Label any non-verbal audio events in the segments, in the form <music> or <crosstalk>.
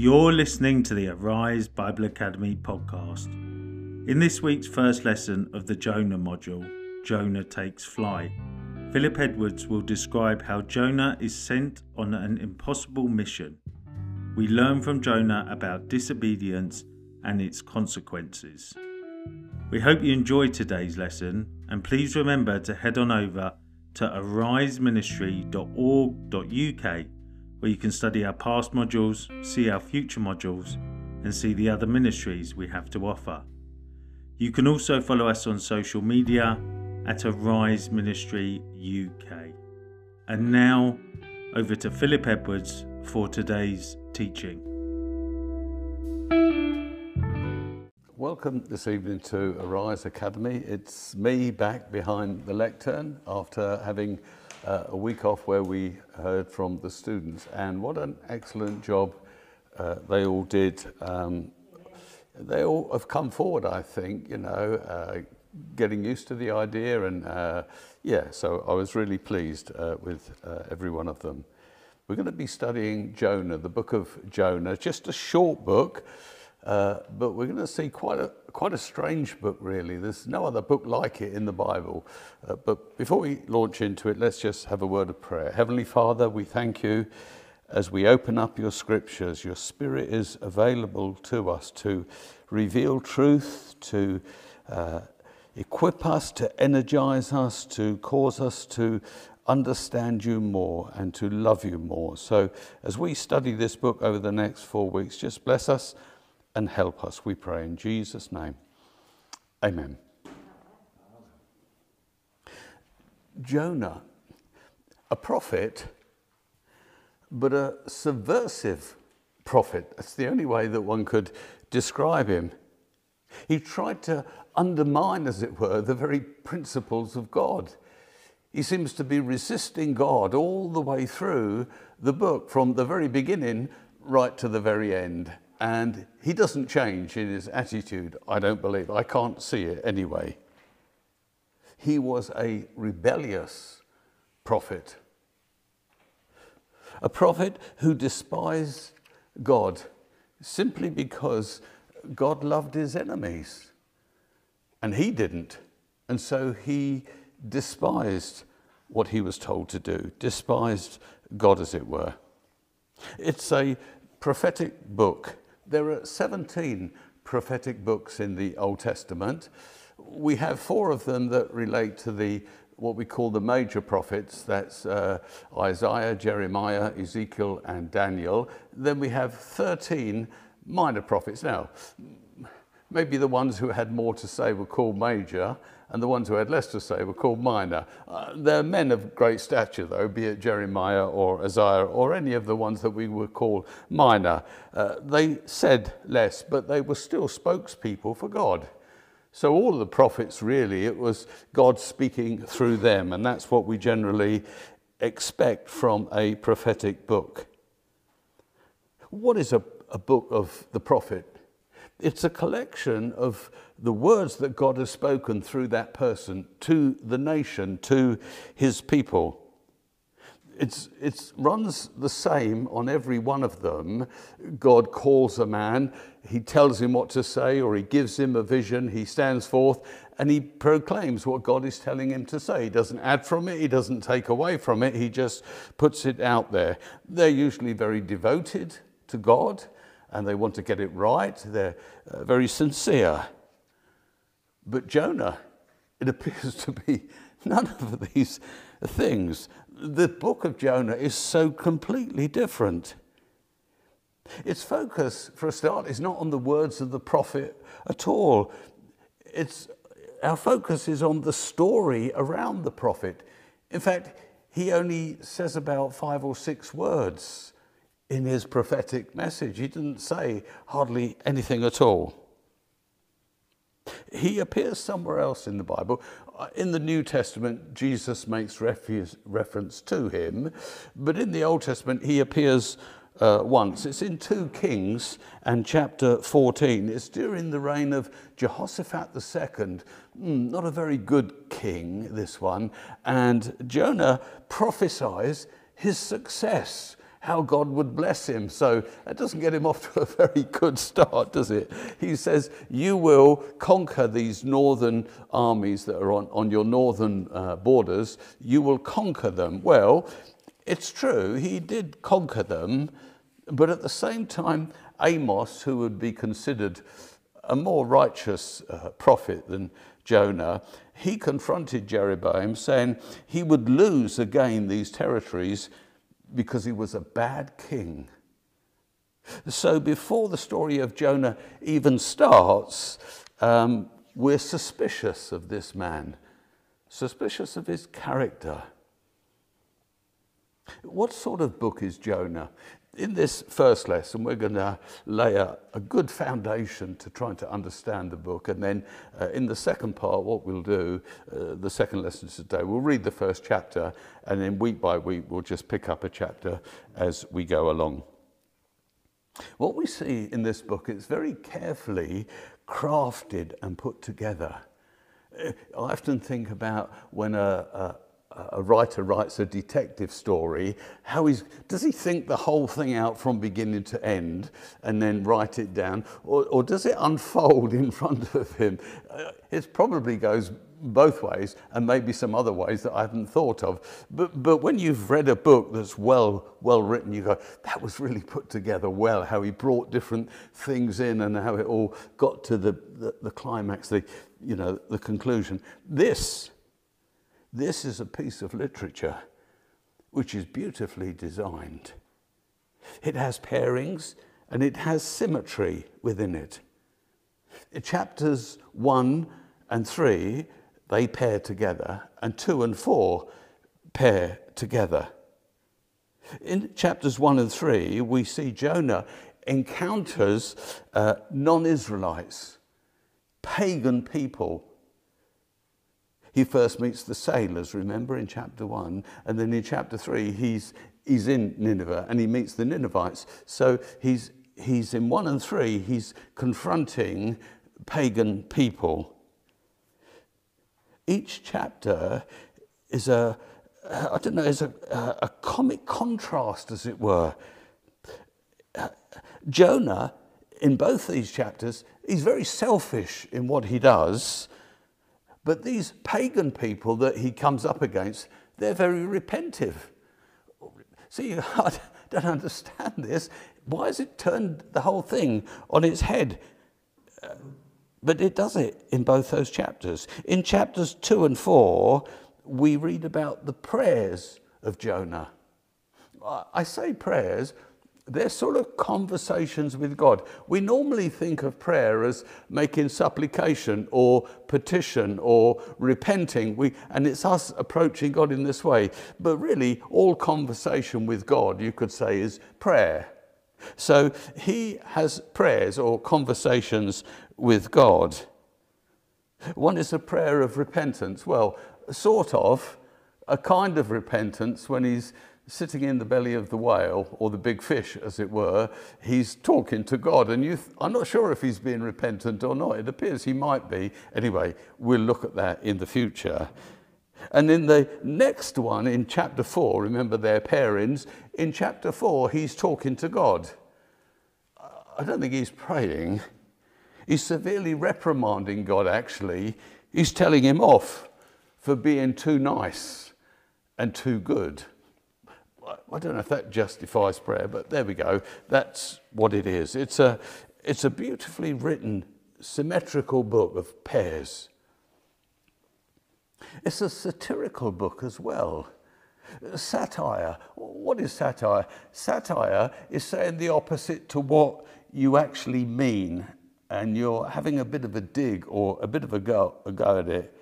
You're listening to the Arise Bible Academy podcast. In this week's first lesson of the Jonah module, Jonah Takes Flight, Philip Edwards will describe how Jonah is sent on an impossible mission. We learn from Jonah about disobedience and its consequences. We hope you enjoyed today's lesson and please remember to head on over to ariseministry.org.uk where you can study our past modules, see our future modules, and see the other ministries we have to offer. You can also follow us on social media at Arise Ministry UK. And now, over to Philip Edwards for today's teaching. Welcome this evening to Arise Academy. It's me back behind the lectern after having uh, a week off where we heard from the students. And what an excellent job uh, they all did. Um, they all have come forward, I think, you know, uh, getting used to the idea. And uh, yeah, so I was really pleased uh, with uh, every one of them. We're going to be studying Jonah, the book of Jonah, just a short book. Uh, but we're going to see quite a, quite a strange book, really. There's no other book like it in the Bible. Uh, but before we launch into it, let's just have a word of prayer. Heavenly Father, we thank you as we open up your scriptures. Your Spirit is available to us to reveal truth, to uh, equip us, to energize us, to cause us to understand you more and to love you more. So as we study this book over the next four weeks, just bless us and help us, we pray in Jesus' name. Amen. Jonah, a prophet, but a subversive prophet. That's the only way that one could describe him. He tried to undermine, as it were, the very principles of God. He seems to be resisting God all the way through the book, from the very beginning right to the very end. And he doesn't change in his attitude, I don't believe. I can't see it anyway. He was a rebellious prophet, a prophet who despised God simply because God loved his enemies and he didn't. And so he despised what he was told to do, despised God, as it were. It's a prophetic book there are 17 prophetic books in the Old Testament. We have four of them that relate to the what we call the major prophets. That's uh, Isaiah, Jeremiah, Ezekiel, and Daniel. Then we have 13 minor prophets. Now, maybe the ones who had more to say were called major, and the ones who had less to say were called minor. Uh, they're men of great stature, though, be it Jeremiah or Isaiah or any of the ones that we would call minor. Uh, they said less, but they were still spokespeople for God. So all of the prophets, really, it was God speaking through them, and that's what we generally expect from a prophetic book. What is a, a book of the prophet? It's a collection of the words that God has spoken through that person to the nation, to his people. It runs the same on every one of them. God calls a man, he tells him what to say, or he gives him a vision, he stands forth, and he proclaims what God is telling him to say. He doesn't add from it, he doesn't take away from it, he just puts it out there. They're usually very devoted to God, and they want to get it right, they're uh, very sincere. But Jonah, it <laughs> appears to be none of these things. The book of Jonah is so completely different. Its focus, for a start, is not on the words of the prophet at all. It's, our focus is on the story around the prophet. In fact, he only says about five or six words in his prophetic message. He didn't say hardly anything at all. He appears somewhere else in the Bible. Uh, in the New Testament, Jesus makes reference to him, but in the Old Testament, he appears uh, once. It's in 2 Kings and chapter 14. It's during the reign of Jehoshaphat II. Mm, not a very good king, this one. And Jonah prophesies his success how God would bless him. So that doesn't get him off to a <laughs> very good start, does it? He says, You will conquer these northern armies that are on, on your northern uh, borders. You will conquer them. Well, it's true, he did conquer them, but at the same time, Amos, who would be considered a more righteous uh, prophet than Jonah, he confronted Jeroboam saying he would lose again these territories because he was a bad king. So before the story of Jonah even starts, um, we're suspicious of this man, suspicious of his character. What sort of book is Jonah? In this first lesson, we're going to lay a, a, good foundation to trying to understand the book. And then uh, in the second part, what we'll do, uh, the second lesson today, we'll read the first chapter, and then week by week, we'll just pick up a chapter as we go along. What we see in this book is very carefully crafted and put together. Uh, I often think about when a, a a writer writes a detective story, how he's, does he think the whole thing out from beginning to end and then write it down? Or, or does it unfold <laughs> in front of him? Uh, it probably goes both ways and maybe some other ways that I haven't thought of. But, but when you've read a book that's well, well written, you go, that was really put together well, how he brought different things in and how it all got to the, the, the climax, the, you know, the conclusion. This this is a piece of literature which is beautifully designed. It has pairings and it has symmetry within it. Chapters 1 and 3, they pair together, and 2 and 4 pair together. In chapters 1 and 3, we see Jonah encounters uh, non Israelites, pagan people he first meets the sailors, remember, in chapter 1. And then in chapter 3, he's, he's in Nineveh and he meets the Ninevites. So he's, he's in 1 and 3, he's confronting pagan people. Each chapter is a, I don't know, is a, a comic contrast, as it were. Jonah, in both these chapters, he's very selfish in what he does but these pagan people that he comes up against, they're very repentive. See, <laughs> I don't understand this. Why has it turned the whole thing on its head? Uh, but it does it in both those chapters. In chapters 2 and 4, we read about the prayers of Jonah. I say prayers they're sort of conversations with God. We normally think of prayer as making supplication or petition or repenting, we, and it's us approaching God in this way. But really, all conversation with God, you could say, is prayer. So he has prayers or conversations with God. One is a prayer of repentance. Well, sort of, a kind of repentance when he's sitting in the belly of the whale, or the big fish, as it were, he's talking to God. And th- I'm not sure if he's being repentant or not. It appears he might be. Anyway, we'll look at that in the future. And in the next one, in chapter 4, remember their parents, in chapter 4, he's talking to God. I don't think he's praying. He's severely reprimanding God, actually. He's telling him off for being too nice and too good. I don't know if that justifies prayer, but there we go. That's what it is. It's a, it's a beautifully written, symmetrical book of pairs. It's a satirical book as well. Satire. What is satire? Satire is saying the opposite to what you actually mean, and you're having a bit of a dig or a bit of a go, a go at it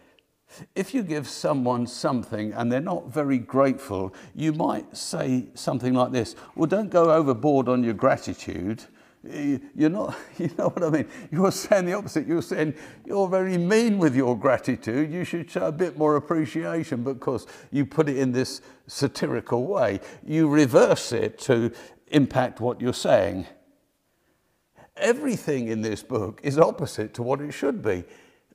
if you give someone something and they're not very grateful, you might say something like this Well, don't go overboard on your gratitude. You're not, <laughs> you know what I mean? You're saying the opposite. You're saying you're very mean with your gratitude. You should show a bit more appreciation because you put it in this satirical way. You reverse it to impact what you're saying. Everything in this book is opposite to what it should be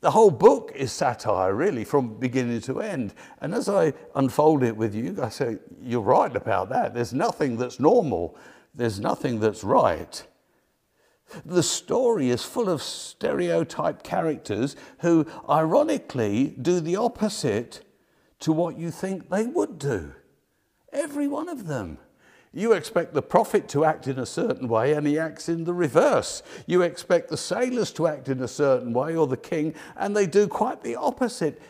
The whole book is satire, really, from beginning to end. And as I unfold it with you, I say, You're right about that. There's nothing that's normal, there's nothing that's right. The story is full of stereotyped characters who, ironically, do the opposite to what you think they would do. Every one of them. You expect the prophet to act in a certain way and he acts in the reverse. You expect the sailors to act in a certain way or the king and they do quite the opposite.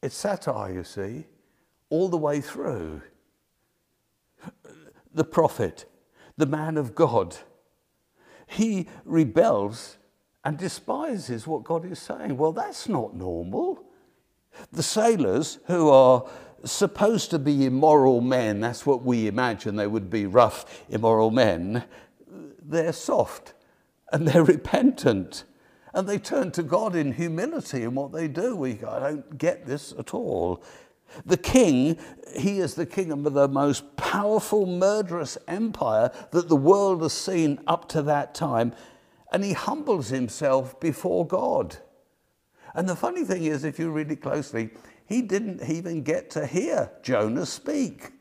It's satire, you see, all the way through. The prophet, the man of God, he rebels and despises what God is saying. Well, that's not normal. The sailors, who are supposed to be immoral men, that's what we imagine they would be rough, immoral men, they're soft and they're repentant. And they turn to God in humility in what they do. We, I don't get this at all. The king, he is the king of the most powerful, murderous empire that the world has seen up to that time, and he humbles himself before God. And the funny thing is, if you read it closely, he didn't even get to hear Jonah speak.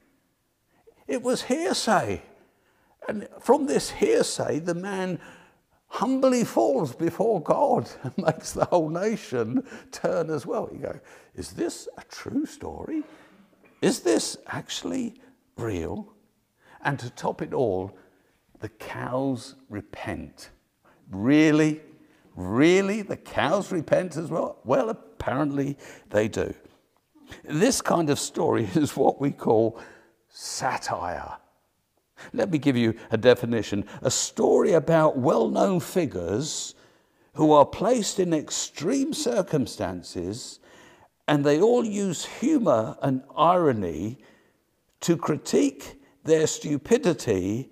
It was hearsay. And from this hearsay, the man humbly falls before God and <laughs> makes the whole nation turn as well. You go, is this a true story? Is this actually real? And to top it all, the cows repent. Really? Really? The cows repent as well? Well, apparently they do. This kind of story <laughs> is what we call satire. Let me give you a definition a story about well known figures who are placed in extreme circumstances and they all use humor and irony to critique their stupidity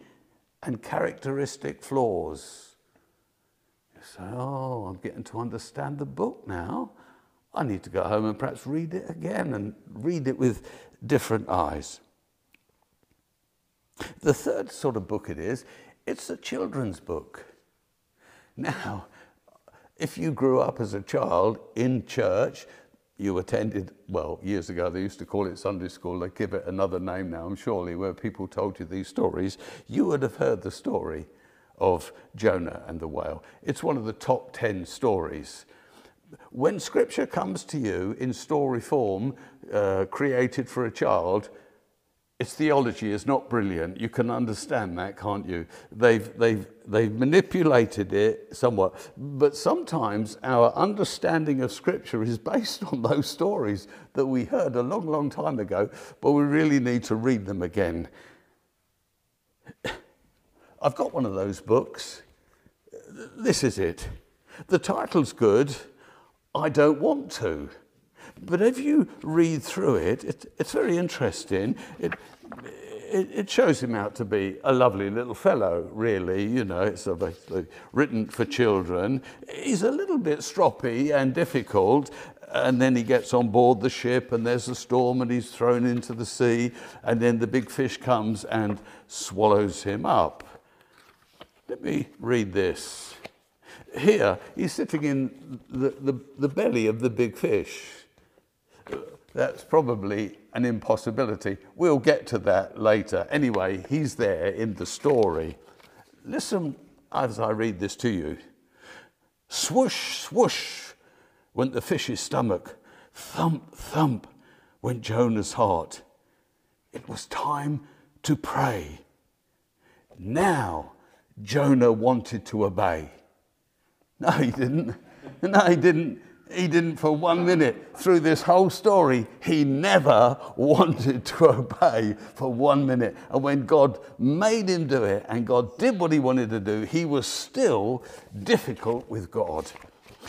and characteristic flaws. You say, Oh, I'm getting to understand the book now. I need to go home and perhaps read it again and read it with different eyes. The third sort of book it is, it's a children's book. Now, if you grew up as a child in church, you attended, well, years ago they used to call it Sunday school, they give it another name now, I'm surely, where people told you these stories, you would have heard the story of Jonah and the whale. It's one of the top 10 stories. When scripture comes to you in story form, uh, created for a child, its theology is not brilliant. You can understand that, can't you? They've, they've, they've manipulated it somewhat. But sometimes our understanding of Scripture is based <laughs> on those stories that we heard a long, long time ago, but we really need to read them again. I've got one of those books. This is it. The title's good. I don't want to. But if you read through it, it it's very interesting. It, it, it, shows him out to be a lovely little fellow, really. You know, it's basically written for children. He's a little bit stroppy and difficult, and then he gets on board the ship, and there's a storm, and he's thrown into the sea, and then the big fish comes and swallows him up. Let me read this. Here, he's sitting in the, the, the belly of the big fish that's probably an impossibility. We'll get to that later. Anyway, he's there in the story. Listen as I read this to you. Swoosh, swoosh went the fish's stomach. Thump, thump went Jonah's heart. It was time to pray. Now Jonah wanted to obey. <laughs> No, he didn't. <laughs> No, he didn't. He didn't for one minute. Through this whole story, he never <laughs> wanted to obey for one minute. And when God made him do it and God did what he wanted to do, he was still difficult with God.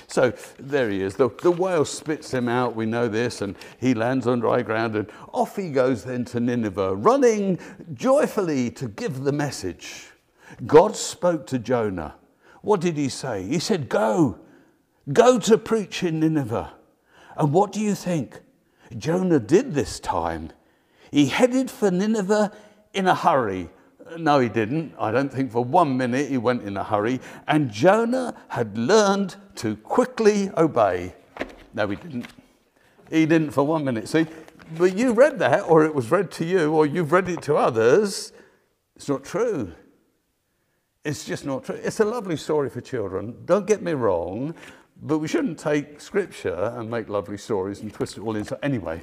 So there he is. The, the whale spits him out, we know this, and he lands on dry ground, and off he goes then to Nineveh, running joyfully to give the message. God spoke to Jonah. What did he say? He said, Go Go to preach in Nineveh. And what do you think? Jonah did this time. He headed for Nineveh in a hurry. No, he didn't. I don't think for one minute he went in a hurry. And Jonah had learned to quickly obey. No, he didn't. He didn't for one minute. See, but you read that, or it was read to you, or you've read it to others. It's not true. It's just not true. It's a lovely story for children. Don't get me wrong, but we shouldn't take scripture and make lovely stories and twist it all into. Anyway,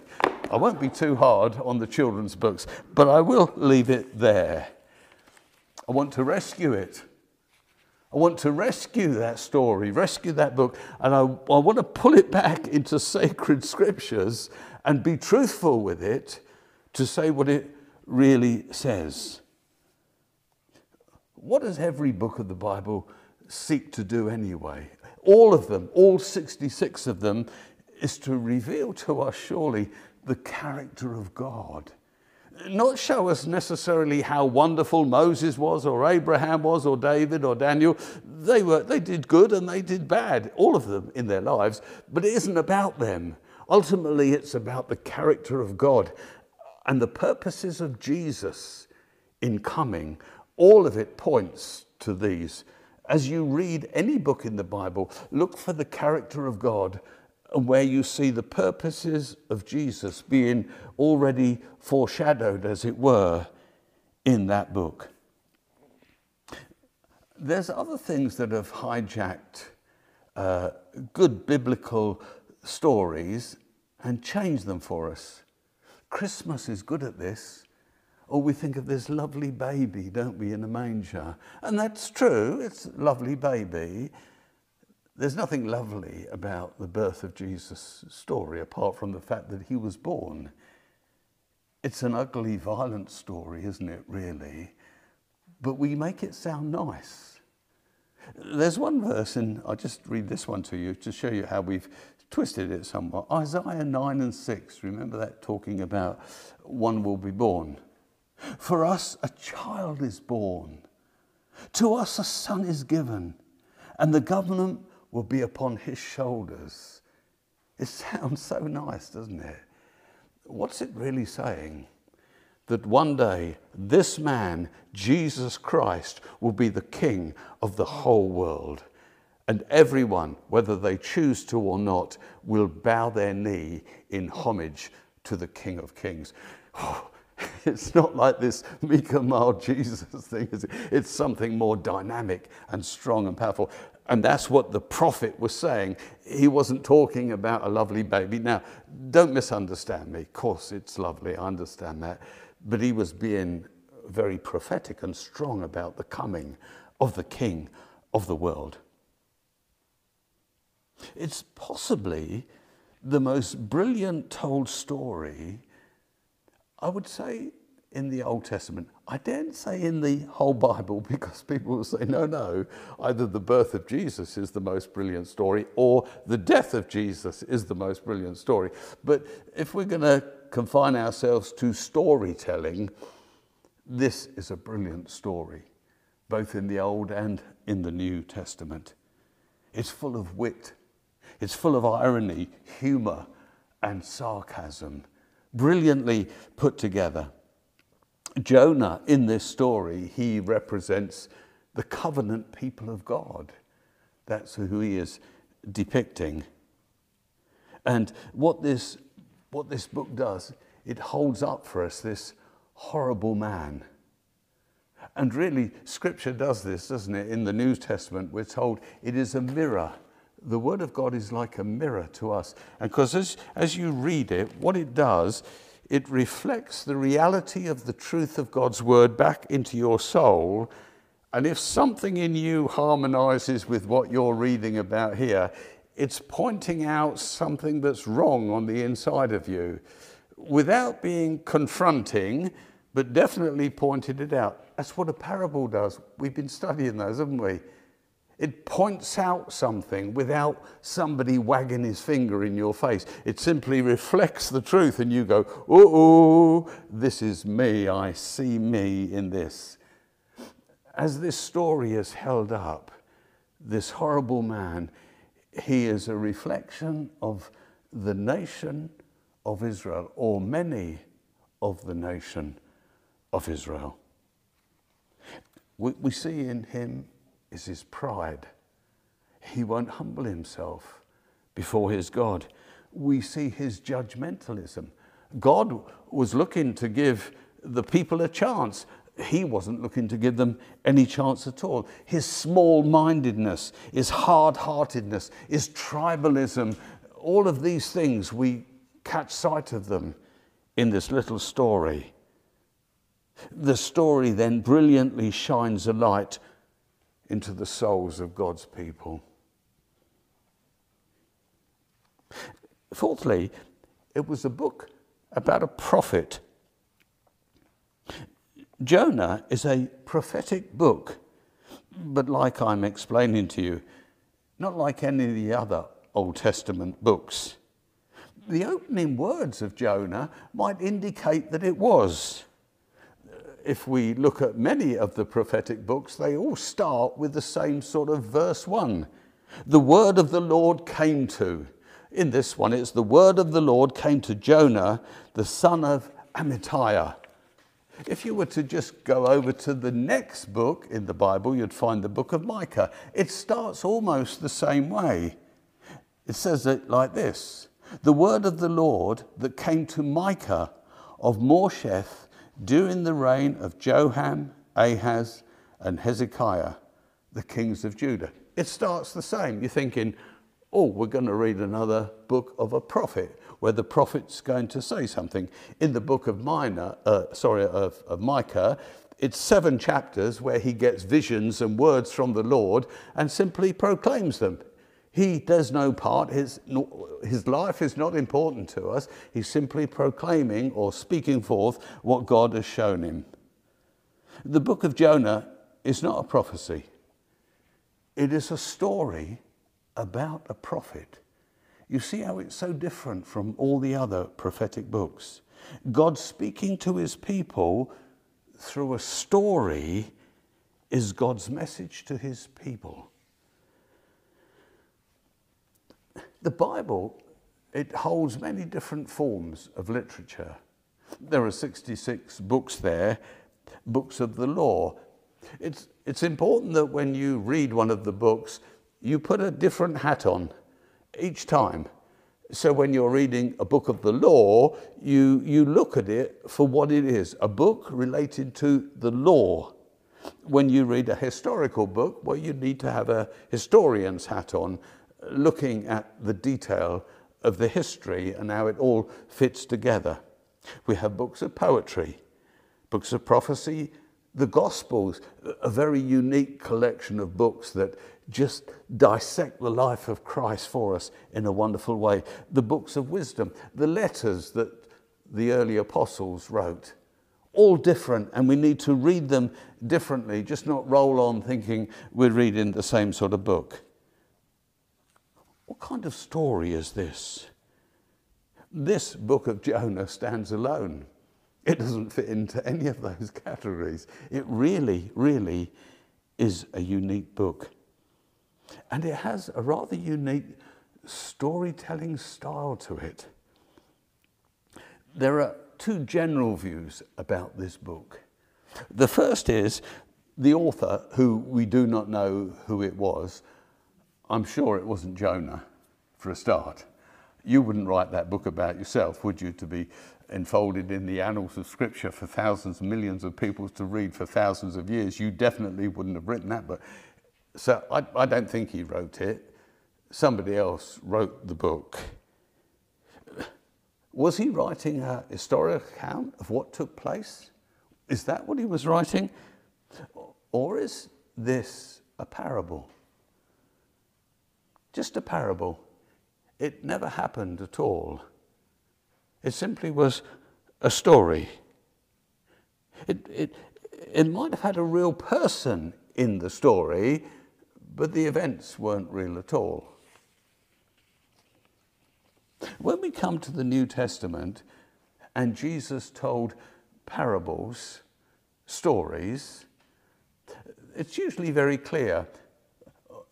I won't be too hard on the children's books, but I will leave it there. I want to rescue it. I want to rescue that story, rescue that book, and I, I want to pull it back into sacred scriptures and be truthful with it to say what it really says. What does every book of the Bible seek to do anyway? All of them, all 66 of them, is to reveal to us, surely, the character of God not show us necessarily how wonderful Moses was or Abraham was or David or Daniel. They, were, they did good and they did bad, all of them in their lives, but it isn't about them. Ultimately, it's about the character of God and the purposes of Jesus in coming. All of it points to these. As you read any book in the Bible, look for the character of God and where you see the purposes of Jesus being already foreshadowed, as it were, in that book. There's other things that have hijacked uh, good biblical stories and changed them for us. Christmas is good at this. Or we think of this lovely baby, don't we, in a manger? And that's true, it's a lovely baby. There's nothing lovely about the birth of Jesus' story apart from the fact that he was born. It's an ugly, violent story, isn't it, really? But we make it sound nice. There's one verse, and I'll just read this one to you to show you how we've twisted it somewhat. Isaiah 9 and 6, remember that talking about one will be born. For us, a child is born. To us, a son is given, and the government will be upon his shoulders. It sounds so nice, doesn't it? What's it really saying? That one day this man, Jesus Christ, will be the king of the whole world. And everyone, whether they choose to or not, will bow their knee in homage to the King of Kings. <sighs> Oh, <laughs> it's not like this meek and mild <laughs> Jesus thing. It's something more dynamic and strong and powerful. And that's what the prophet was saying. He wasn't talking about a lovely baby. Now, don't misunderstand me. Of course, it's lovely. I understand that. But he was being very prophetic and strong about the coming of the king of the world. It's possibly the most brilliant told story, I would say, in the Old Testament. I daren't say in the whole Bible <laughs> because people will say, no, no, either the birth of Jesus is the most brilliant story or the death of Jesus is the most brilliant story. But if we're going to confine ourselves to storytelling, this is a brilliant story, both in the Old and in the New Testament. It's full of wit, it's full of irony, humor, and sarcasm, brilliantly put together. Jonah, in this story, he represents the covenant people of God. That's who he is depicting. And what this, what this book does, it holds up for us this horrible man. And really, Scripture does this, doesn't it? In the New Testament, we're told it is a mirror. The Word of God is like a mirror to us. And because as, as you read it, what it does it reflects the reality of the truth of God's word back into your soul. And if something in you harmonizes with what you're reading about here, it's pointing out something that's wrong on the inside of you without being confronting, but definitely pointed it out. That's what a parable does. We've been studying those, haven't we? It points out something without somebody wagging his finger in your face. It simply reflects the truth, and you go, Oh, this is me. I see me in this. As this story is held up, this horrible man, he is a reflection of the nation of Israel, or many of the nation of Israel. We, we see in him is his pride. He won't humble himself before his God. we see his judgmentalism. God was looking to give the people a chance. He wasn't looking to give them any chance at all. His small mindedness, his hard heartedness, his tribalism, all of these things, we catch sight of them in this little story. The story then brilliantly shines a light into the souls of God's people. Fourthly, it was a book about a prophet. Jonah is a prophetic book, but like I'm explaining to you, not like any of the other Old Testament books. The opening words of Jonah might indicate that it was. If we look at many of the prophetic books, they all start with the same sort of verse 1. The word of the Lord came to. In this one, it's the word of the Lord came to Jonah, the son of Amittai. If you were to just go over to the next book in the Bible, you'd find the book of Micah. It starts almost the same way. It says it like this The word of the Lord that came to Micah of Moresheth during the reign of Jotham, Ahaz, and Hezekiah, the kings of Judah. It starts the same. You're thinking, oh, we're going to read another book of a prophet where the prophet's going to say something. In the book of Minor, uh, sorry, of, of Micah, it's seven chapters where he gets visions and words from the Lord and simply proclaims them. He does no part, his, his life is not important to us. He's simply proclaiming or speaking forth what God has shown him. The book of Jonah is not a prophecy, it is a story about a prophet. You see how it's so different from all the other prophetic books. God speaking to his people through a story is God's message to his people. The Bible, it holds many different forms of literature. There are 66 books there, books of the law. It's, it's important that when you read one of the books, you put a different hat on each time. So when you're reading a book of the law, you, you look at it for what it is a book related to the law. When you read a historical book, well, you need to have a historian's hat on, looking at the detail of the history and how it all fits together. We have books of poetry, books of prophecy, the Gospels, a very unique collection of books that just dissect the life of Christ for us in a wonderful way. The books of wisdom, the letters that the early apostles wrote, all different, and we need to read them differently, just not roll on thinking we're reading the same sort of book. What kind of story is this? This book of Jonah stands alone. It doesn't fit into any of those <laughs> categories. It really, really is a unique book. And it has a rather unique storytelling style to it. There are two general views about this book. The first is the author, who we do not know who it was, I'm sure it wasn't Jonah for a start. You wouldn't write that book about yourself, would you, to be enfolded in the annals of Scripture for thousands and millions of people to read for thousands of years? You definitely wouldn't have written that, book. so I, I don't think he wrote it. Somebody else wrote the book. Was he writing a historical account of what took place? Is that what he was writing? Or is this a parable? Just a parable. It never happened at all. It simply was a story. It, it, it might have had a real person in the story, but the events weren't real at all. When we come to the New Testament and Jesus told parables, stories, it's usually very clear.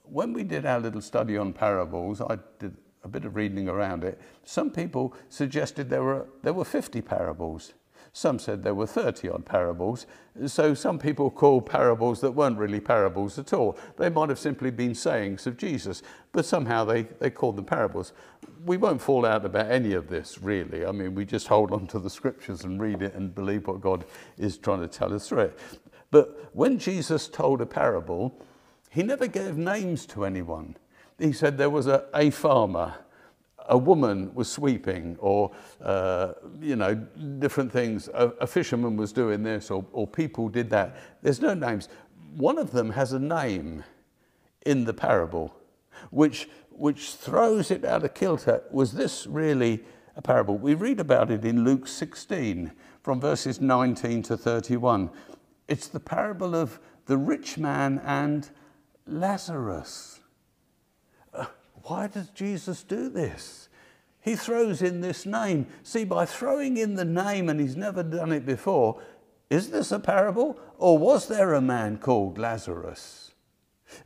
When we did our little study on parables, I did a bit of reading around it. Some people suggested there were, there were 50 parables. Some said there were 30 odd parables. So some people call parables that weren't really parables at all. They might have simply been sayings of Jesus, but somehow they, they called them parables. We won't fall out about any of this, really. I mean, we just hold on to the scriptures and read it and believe what God is trying to tell us through it. But when Jesus told a parable, he never gave names to anyone. He said there was a, a farmer a woman was sweeping or, uh, you know, different things. A, a, fisherman was doing this or, or people did that. There's no names. One of them has a name in the parable, which, which throws it out of kilter. Was this really a parable? We read about it in Luke 16 from verses 19 to 31. It's the parable of the rich man and Lazarus. Uh, why does Jesus do this? He throws in this name. See, by throwing in the name, and he's never done it before, is this a parable? Or was there a man called Lazarus?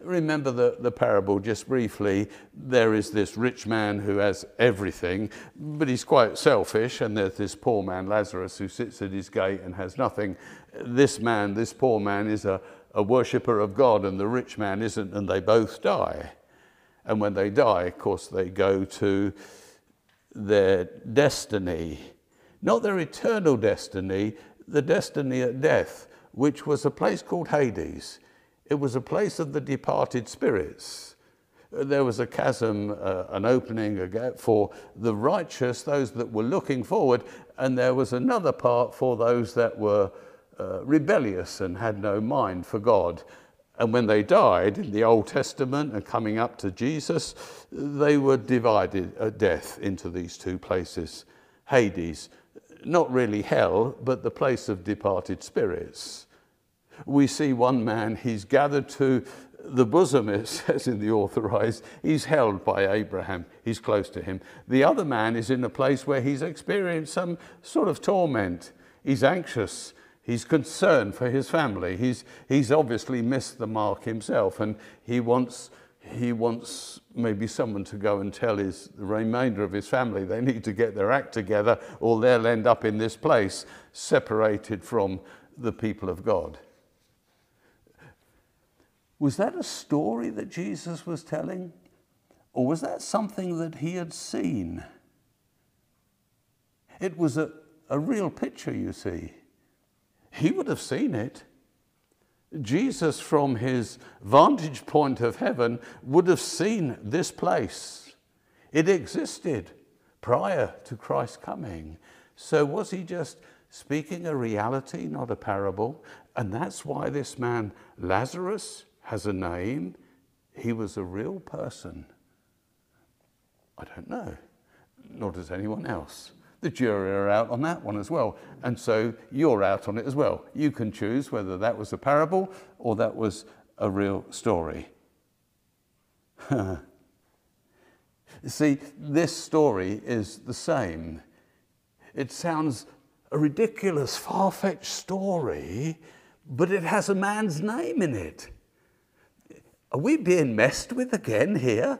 Remember the, the parable just briefly. There is this rich man who has everything, but he's quite selfish, and there's this poor man, Lazarus, who sits at his gate and has nothing. This man, this poor man, is a, a worshipper of God, and the rich man isn't, and they both die. And when they die, of course, they go to their destiny, not their eternal destiny, the destiny at death, which was a place called Hades. It was a place of the departed spirits. There was a chasm, uh, an opening, a gap for the righteous, those that were looking forward, and there was another part for those that were uh, rebellious and had no mind for God. And when they died in the Old Testament and coming up to Jesus, they were divided at death into these two places Hades, not really hell, but the place of departed spirits. We see one man, he's gathered to the bosom, it <laughs> says in the authorized, he's held by Abraham, he's close to him. The other man is in a place where he's experienced some sort of torment. He's anxious, He's concerned for his family. He's, he's obviously missed the mark himself and he wants, he wants maybe someone to go and tell his, the remainder of his family they need to get their act together or they'll end up in this place separated from the people of God. Was that a story that Jesus was telling? Or was that something that he had seen? It was a, a real picture, you see. He would have seen it. Jesus, from his vantage point of heaven, would have seen this place. It existed prior to Christ's coming. So, was he just speaking a reality, not a parable? And that's why this man, Lazarus, has a name. He was a real person. I don't know, nor does anyone else. The jury are out on that one as well. And so you're out on it as well. You can choose whether that was a parable or that was a real story. <laughs> See, this story is the same. It sounds a ridiculous, far fetched story, but it has a man's name in it. Are we being messed with again here?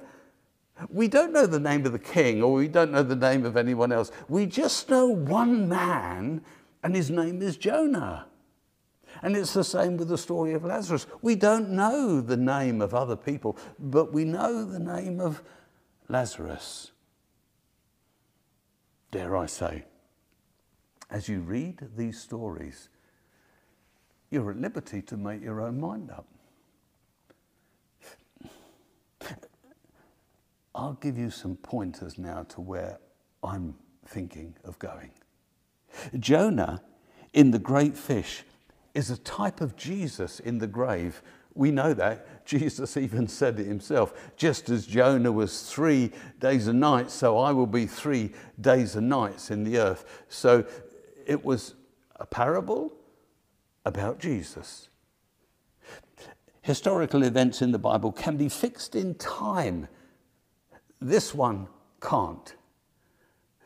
We don't know the name of the king or we don't know the name of anyone else. We just know one man, and his name is Jonah. And it's the same with the story of Lazarus. We don't know the name of other people, but we know the name of Lazarus. Dare I say, as you read these stories, you're at liberty to make your own mind up. I'll give you some pointers now to where I'm thinking of going. Jonah in the great fish is a type of Jesus in the grave. We know that. Jesus even <laughs> said it himself. Just as Jonah was three days and nights, so I will be three days and nights in the earth. So it was a parable about Jesus. Historical events in the Bible can be fixed in time this one can't.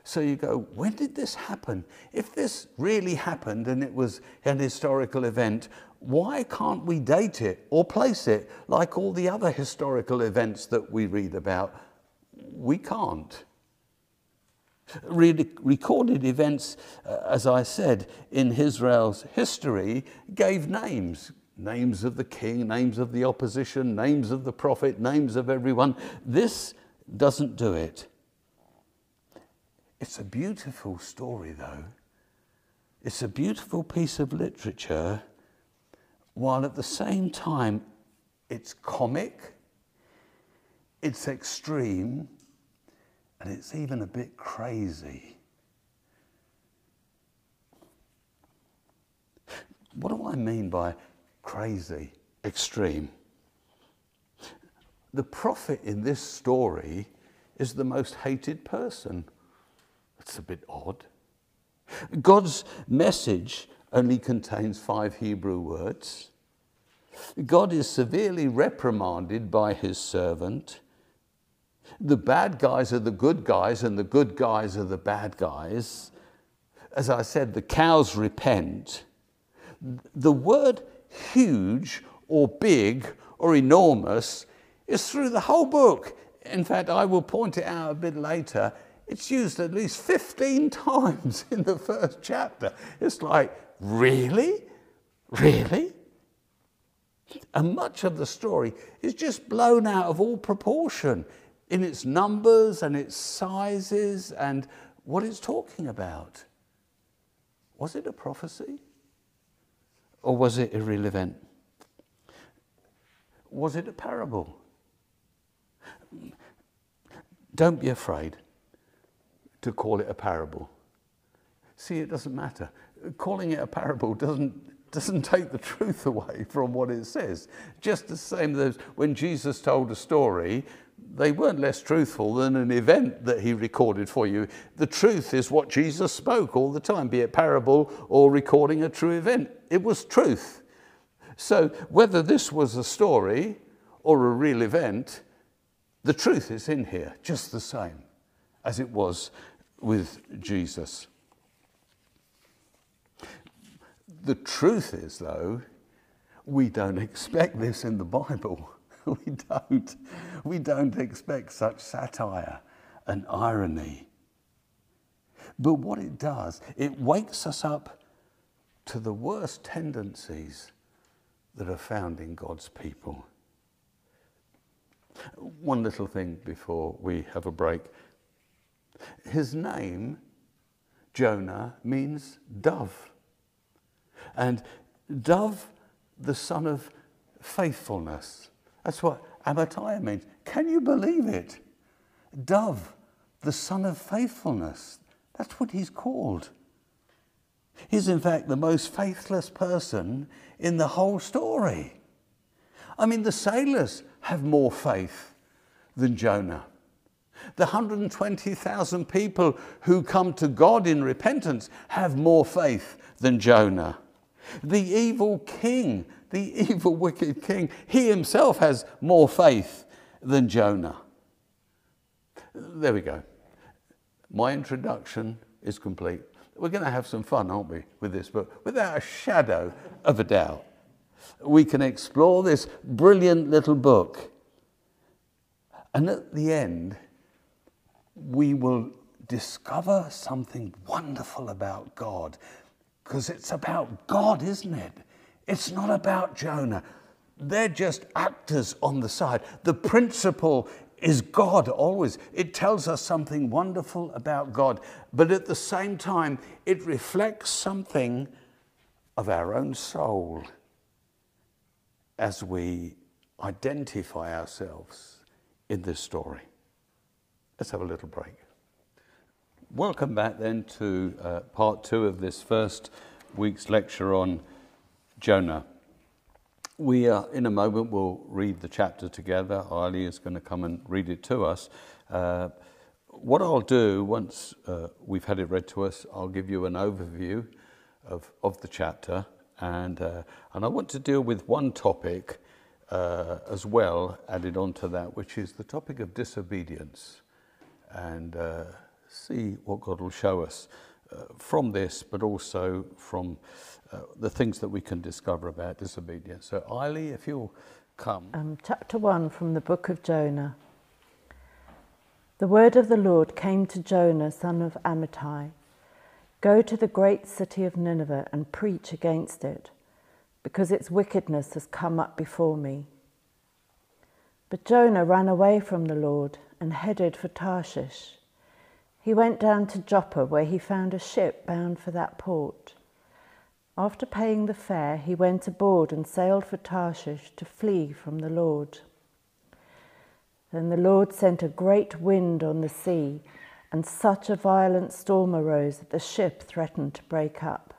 So you go, when did this happen? If this really happened and it was an historical event, why can't we date it or place it like all the other historical events that we read about? We can't. Re- recorded events, uh, as I said, in Israel's history gave names names of the king, names of the opposition, names of the prophet, names of everyone. This doesn't do it. It's a beautiful story, though. It's a beautiful piece of literature, while at the same time it's comic, it's extreme, and it's even a bit crazy. What do I mean by crazy, extreme? The prophet in this story is the most hated person. It's a bit odd. God's message only contains five Hebrew words. God is severely reprimanded by his servant the bad guys are the good guys and the good guys are the bad guys. As I said, the cows repent. The word huge or big or enormous is through the whole book. In fact, I will point it out a bit later. It's used at least 15 <laughs> times in the first chapter. It's like, really? Really? And much of the story is just blown out of all proportion in its numbers and its sizes and what it's talking about. Was it a prophecy? Or was it a real event? Was it a parable? Don't be afraid to call it a parable. See, it doesn't matter. Calling it a parable doesn't, doesn't take the truth away from what it says. Just the same as when Jesus told a story, they weren't less truthful than an event that he recorded for you. The truth is what Jesus spoke all the time, be it parable or recording a true event. It was truth. So whether this was a story or a real event, the truth is in here just the same as it was with Jesus. The truth is, though, we don't expect this in the Bible. <laughs> we don't. We don't expect such satire and irony. But what it does, it wakes us up to the worst tendencies that are found in God's people. One little thing before we have a break. His name, Jonah, means dove. And dove, the son of faithfulness. That's what Amittai means. Can you believe it? Dove, the son of faithfulness. That's what he's called. He's, in fact, the most faithless person in the whole story. I mean, the sailors have more faith than Jonah. The 120,000 people who come to God in repentance have more faith than Jonah. The evil king the <laughs> evil, wicked king, he himself has more faith than Jonah. There we go. My introduction is complete. We're going to have some fun, aren't we, with this book? Without a shadow of a doubt. We can explore this brilliant little book. And at the end, we will discover something wonderful about God. Because it's about God, isn't it? It's not about Jonah. They're just actors on the side. The principle is God always. It tells us something wonderful about God, but at the same time, it reflects something of our own soul as we identify ourselves in this story. Let's have a little break. Welcome back then to uh, part two of this first week's lecture on Jonah. We, uh, in a moment, we'll read the chapter together. Ali is going to come and read it to us. Uh, what I'll do once uh, we've had it read to us, I'll give you an overview of, of the chapter. And, uh, and I want to deal with one topic uh, as well, added on to that, which is the topic of disobedience. And uh, see what God will show us from this, but also from uh, the things that we can discover about disobedience. So, Eiley, if you'll come. Um, chapter 1 from the book of Jonah. The word of the Lord came to Jonah, son of Amittai Go to the great city of Nineveh and preach against it, because its wickedness has come up before me. But Jonah ran away from the Lord and headed for Tarshish. He went down to Joppa, where he found a ship bound for that port. After paying the fare, he went aboard and sailed for Tarshish to flee from the Lord. Then the Lord sent a great wind on the sea, and such a violent storm arose that the ship threatened to break up.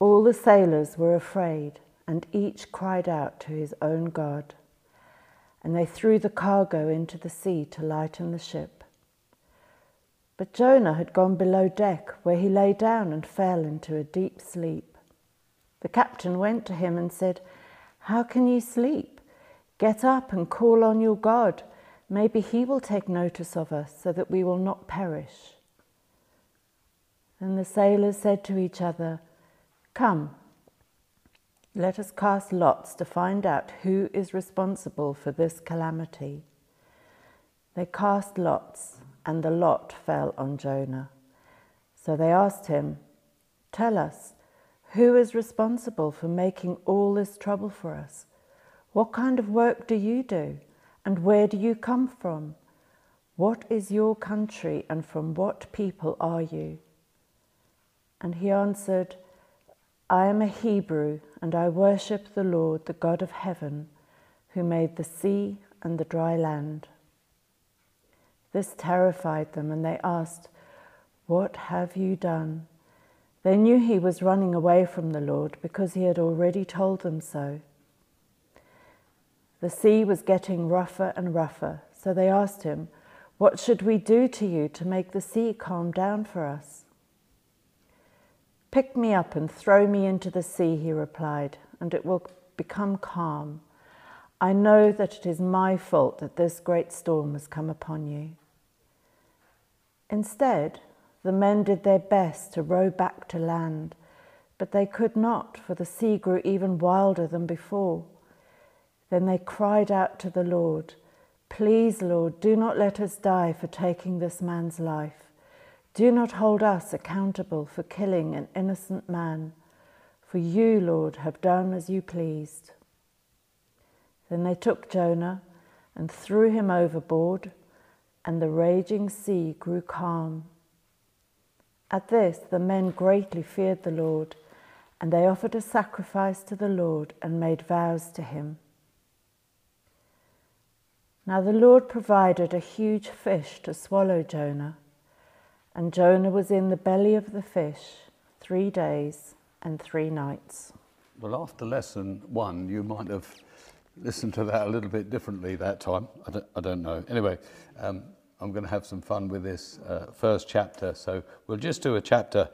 All the sailors were afraid, and each cried out to his own God. And they threw the cargo into the sea to lighten the ship. But Jonah had gone below deck, where he lay down and fell into a deep sleep. The captain went to him and said, How can you sleep? Get up and call on your God. Maybe he will take notice of us so that we will not perish. And the sailors said to each other, Come, let us cast lots to find out who is responsible for this calamity. They cast lots, and the lot fell on Jonah. So they asked him, Tell us, who is responsible for making all this trouble for us? What kind of work do you do? And where do you come from? What is your country and from what people are you? And he answered, I am a Hebrew and I worship the Lord, the God of heaven, who made the sea and the dry land. This terrified them and they asked, What have you done? They knew he was running away from the Lord because he had already told them so. The sea was getting rougher and rougher, so they asked him, What should we do to you to make the sea calm down for us? Pick me up and throw me into the sea, he replied, and it will become calm. I know that it is my fault that this great storm has come upon you. Instead, the men did their best to row back to land, but they could not, for the sea grew even wilder than before. Then they cried out to the Lord, Please, Lord, do not let us die for taking this man's life. Do not hold us accountable for killing an innocent man, for you, Lord, have done as you pleased. Then they took Jonah and threw him overboard, and the raging sea grew calm. At this, the men greatly feared the Lord, and they offered a sacrifice to the Lord and made vows to him. Now the Lord provided a huge fish to swallow Jonah, and Jonah was in the belly of the fish three days and three nights. Well, after lesson one, you might have listened to that a little bit differently that time. I don't, I don't know. Anyway, um, I'm going to have some fun with this uh, first chapter. So we'll just do a chapter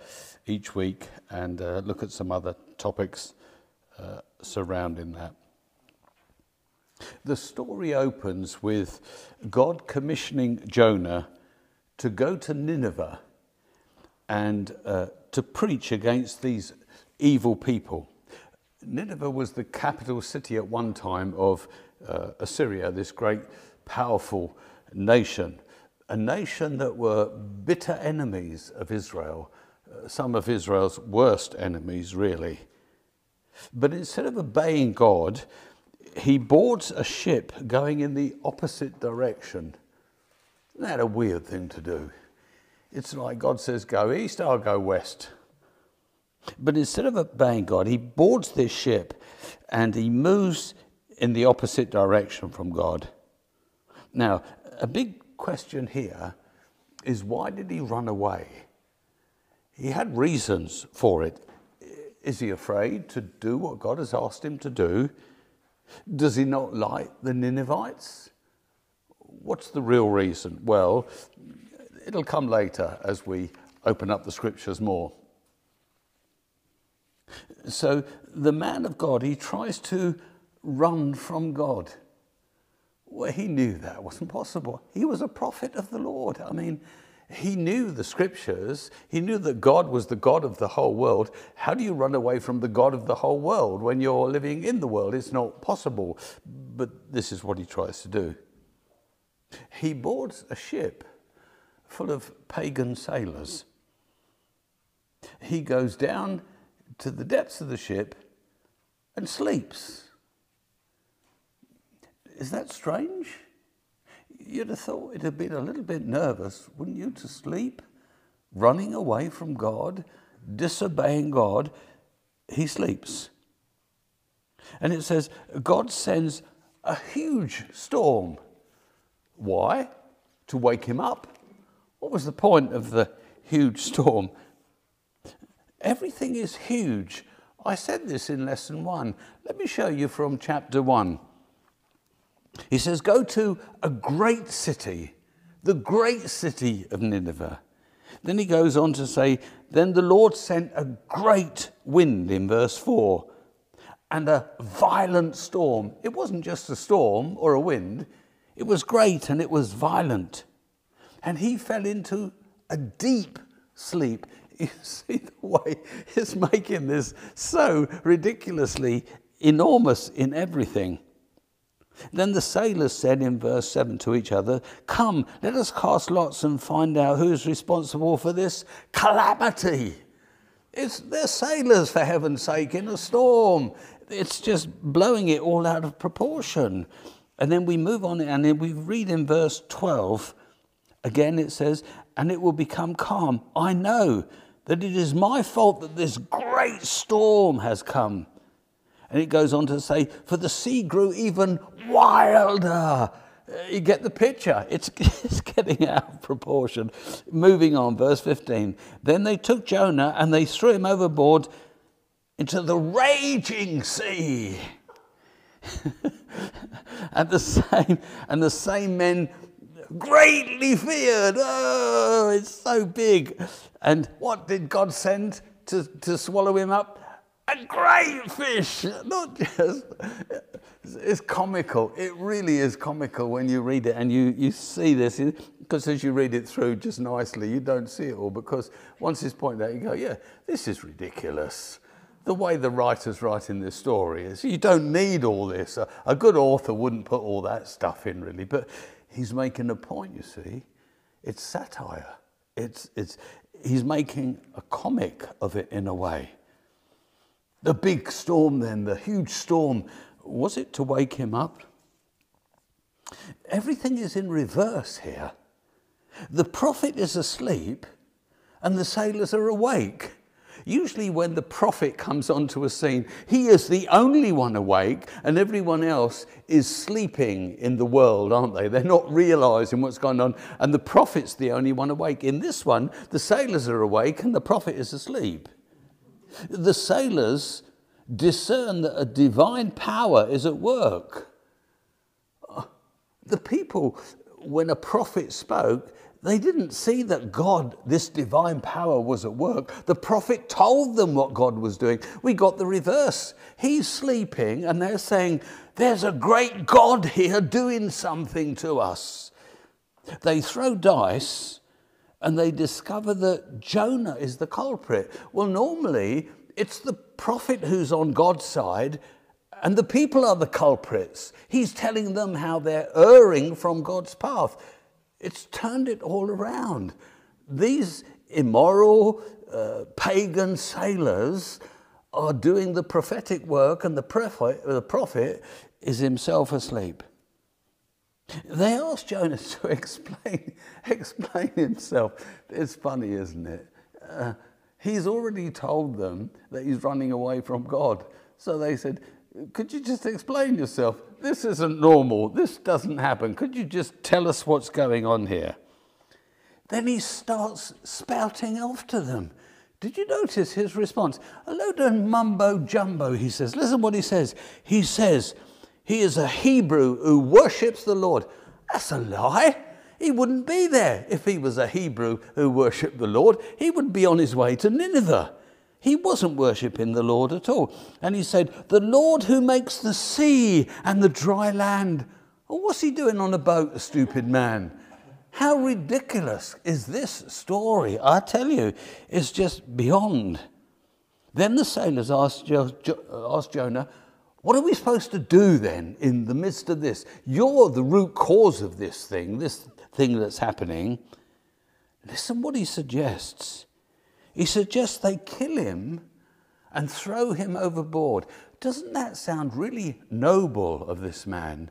each week and uh, look at some other topics uh, surrounding that. The story opens with God commissioning Jonah to go to Nineveh and uh, to preach against these evil people. Nineveh was the capital city at one time of uh, Assyria, this great powerful nation, a nation that were bitter enemies of Israel, uh, some of Israel's worst enemies, really. But instead of obeying God, he boards a ship going in the opposite direction. Isn't that a weird thing to do? It's like God says, go east, I'll go west. But instead of obeying God, he boards this ship and he moves in the opposite direction from God. Now, a big question here is why did he run away? He had reasons for it. Is he afraid to do what God has asked him to do? Does he not like the Ninevites? What's the real reason? Well, it'll come later as we open up the scriptures more. So the man of God, he tries to run from God. Well, he knew that wasn't possible. He was a prophet of the Lord. I mean, he knew the scriptures. He knew that God was the God of the whole world. How do you run away from the God of the whole world when you're living in the world? It's not possible. But this is what he tries to do. He boards a ship full of pagan sailors. He goes down to the depths of the ship and sleeps. Is that strange? You'd have thought it'd have been a little bit nervous, wouldn't you, to sleep, running away from God, disobeying God. He sleeps. And it says, God sends a huge storm. Why? To wake him up. What was the point of the huge storm? Everything is huge. I said this in lesson one. Let me show you from chapter one. He says, Go to a great city, the great city of Nineveh. Then he goes on to say, Then the Lord sent a great wind in verse 4 and a violent storm. It wasn't just a storm or a wind, it was great and it was violent. And he fell into a deep sleep. <laughs> You see the way he's making this so ridiculously enormous in everything. Then the sailors said in verse 7 to each other, Come, let us cast lots and find out who's responsible for this calamity. It's, they're sailors, for heaven's sake, in a storm. It's just blowing it all out of proportion. And then we move on and then we read in verse 12, again it says, And it will become calm. I know that it is my fault that this great storm has come. And it goes on to say, For the sea grew even wilder. Uh, you get the picture. It's, <laughs> it's getting out of proportion. Moving on, verse 15. Then they took Jonah and they threw him overboard into the raging sea. <laughs> and the same and the same men greatly feared. Oh, it's so big. And what did God send to, to swallow him up? A great fish. Not just it's comical. It really is comical when you read it and you, you see this. Because as you read it through just nicely, you don't see it all. Because once it's pointed out, you go, yeah, this is ridiculous the way the writers write in this story is you don't need all this. A, a, good author wouldn't put all that stuff in, really. But he's making a point, you see. It's satire. It's, it's, he's making a comic of it in a way. The big storm, then, the huge storm, was it to wake him up? Everything is in reverse here. The prophet is asleep and the sailors are awake. Usually, when the prophet comes onto a scene, he is the only one awake, and everyone else is sleeping in the world, aren't they? They're not realizing what's going on, and the prophet's the only one awake. In this one, the sailors are awake, and the prophet is asleep. The sailors discern that a divine power is at work. The people, when a prophet spoke, they didn't see that God, this divine power, was at work. The prophet told them what God was doing. We got the reverse. He's sleeping, and they're saying, There's a great God here doing something to us. They throw dice and they discover that Jonah is the culprit. Well, normally it's the prophet who's on God's side, and the people are the culprits. He's telling them how they're erring from God's path. It's turned it all around. These immoral, uh, pagan sailors are doing the prophetic work, and the prophet, the prophet is himself asleep. They asked Jonah <laughs> to explain, <laughs> explain himself. It's funny, isn't it? Uh, he's already told them that he's running away from God. So they said, Could you just explain yourself? this isn't normal. This doesn't happen. Could you just tell us what's going on here? Then he starts spouting off to them. Did you notice his response? A load of mumbo jumbo, he says. Listen what he says. He says, he is a Hebrew who worships the Lord. That's a lie. He wouldn't be there if he was a Hebrew who worshipped the Lord. He would be on his way to Nineveh. He wasn't worshipping the Lord at all. And he said, The Lord who makes the sea and the dry land. Oh, what's he doing on a boat, a stupid man? How ridiculous is this story? I tell you, it's just beyond. Then the sailors asked, asked Jonah, What are we supposed to do then in the midst of this? You're the root cause of this thing, this thing that's happening. Listen what he suggests. He suggests they kill him and throw him overboard. Doesn't that sound really noble of this man?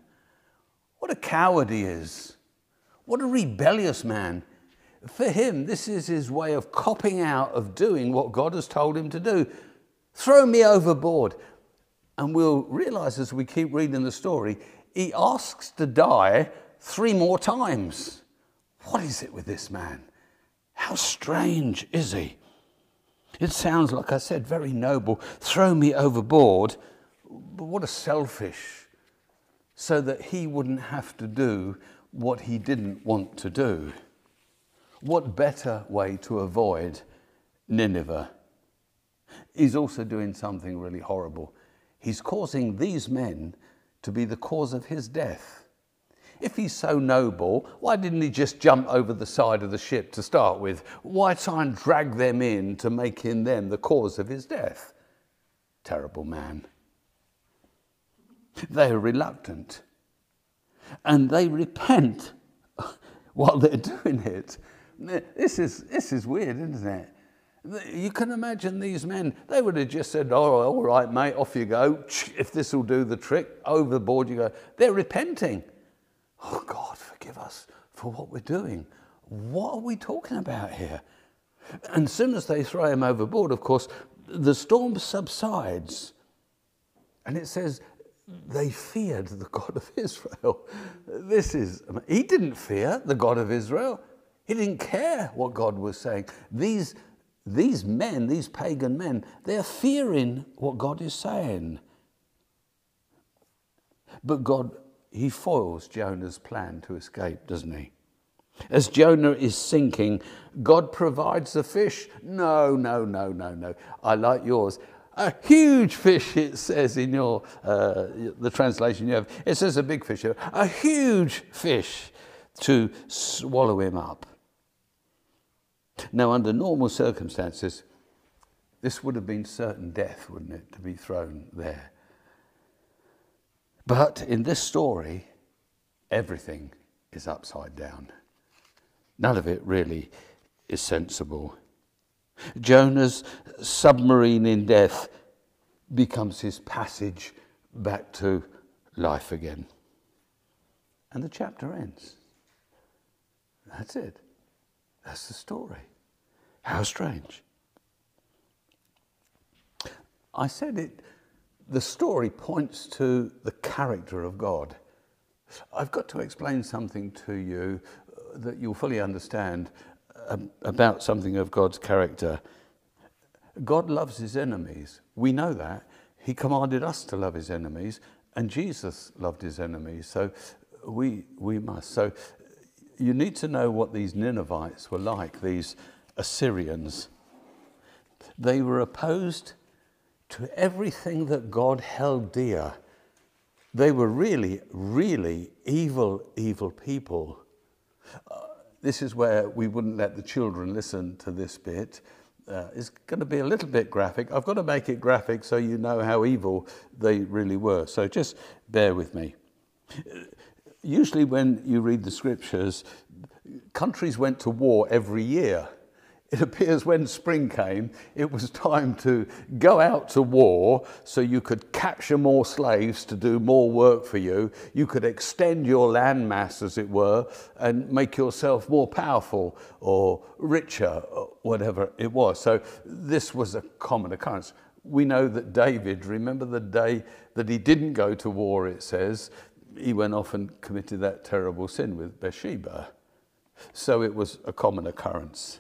What a coward he is. What a rebellious man. For him, this is his way of copping out of doing what God has told him to do. Throw me overboard. And we'll realize as we keep reading the story, he asks to die three more times. What is it with this man? How strange is he? It sounds, like I said, very noble. Throw me overboard. But what a selfish, so that he wouldn't have to do what he didn't want to do. What better way to avoid Nineveh? He's also doing something really horrible. He's causing these men to be the cause of his death. If he's so noble, why didn't he just jump over the side of the ship to start with? Why try and drag them in to make him them the cause of his death? Terrible man. They are reluctant and they repent <laughs> while they're doing it. This is, this is weird, isn't it? You can imagine these men, they would have just said, oh, all right, mate, off you go. If this will do the trick, overboard you go. They're repenting. Oh, God, forgive us for what we're doing. What are we talking about here? And as soon as they throw him overboard, of course, the storm subsides. And it says, they feared the God of Israel. This is, he didn't fear the God of Israel. He didn't care what God was saying. These, these men, these pagan men, they're fearing what God is saying. But God he foils Jonah's plan to escape, doesn't he? As Jonah is sinking, God provides the fish. No, no, no, no, no. I like yours. A huge fish, it says in your uh, the translation you have. It says a big fish. A huge fish to swallow him up. Now, under normal circumstances, this would have been certain death, wouldn't it, to be thrown there? But in this story, everything is upside down. None of it really is sensible. Jonah's submarine in death becomes his passage back to life again. And the chapter ends. That's it. That's the story. How strange. I said it the story points to the character of God. I've got to explain something to you uh, that you'll fully understand um, about something of God's character. God loves his enemies. We know that. He commanded us to love his enemies, and Jesus loved his enemies. So we, we must. So you need to know what these Ninevites were like, these Assyrians. They were opposed to everything that God held dear. They were really, really evil, evil people. Uh, this is where we wouldn't let the children listen to this bit. Uh, it's going to be a little bit graphic. I've got to make it graphic so you know how evil they really were. So just bear with me. Usually, when you read the scriptures, countries went to war every year it appears when spring came, it was time to go out to war so you could capture more slaves to do more work for you. You could extend your landmass, as it were, and make yourself more powerful or richer, or whatever it was. So this was a common occurrence. We know that David, remember the day that he didn't go to war, it says, he went off and committed that terrible sin with Bathsheba. So it was a common occurrence.